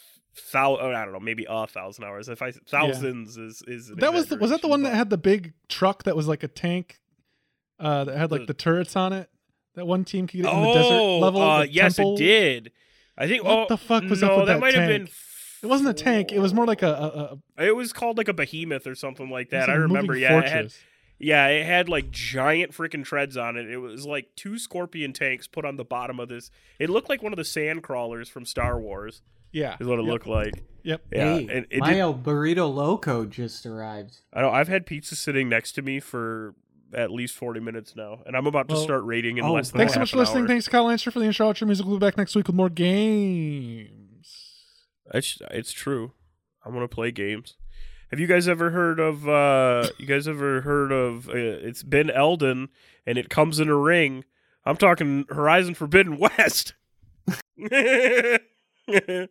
Speaker 2: thou. Oh, I don't know, maybe a thousand hours. If I thousands is is
Speaker 1: That was the, was that the one that had the big truck that was like a tank, uh, that had like
Speaker 2: The-
Speaker 1: the turrets on it. That one team could get
Speaker 2: but-
Speaker 1: in the desert
Speaker 2: Oh,
Speaker 1: level.
Speaker 2: uh, yes,
Speaker 1: temple.
Speaker 2: it did. I think.
Speaker 1: What
Speaker 2: oh,
Speaker 1: the fuck was
Speaker 2: no,
Speaker 1: up with
Speaker 2: that
Speaker 1: that
Speaker 2: might have
Speaker 1: tank?
Speaker 2: been.
Speaker 1: It wasn't a tank. It was more like a, a, a
Speaker 2: It was called like a behemoth or something like
Speaker 1: it was
Speaker 2: that. I remember.
Speaker 1: moving
Speaker 2: Yeah, it had, yeah, it had like giant freaking treads on it. It was like two scorpion tanks put on the bottom of this. It looked like one of the sand crawlers from Star Wars.
Speaker 1: yeah,
Speaker 2: Is what it
Speaker 1: Yep.
Speaker 2: looked like.
Speaker 1: Yep.
Speaker 2: Yeah,
Speaker 3: hey,
Speaker 2: and it
Speaker 3: my
Speaker 2: did,
Speaker 3: El Burrito Loco just arrived.
Speaker 2: I know I've had pizza sitting next to me for at least forty minutes now, and I'm about to start rating in
Speaker 3: oh,
Speaker 2: less than
Speaker 1: Thanks so much for listening.
Speaker 2: hour.
Speaker 1: Thanks, Kyle Lancer, for the intro outro music. We'll be back next week with more games.
Speaker 2: It's it's true. I'm gonna play games. Have you guys ever heard of? uh You guys ever heard of? Uh, it's Ben Eldon, and it comes in a ring. I'm talking Horizon Forbidden West.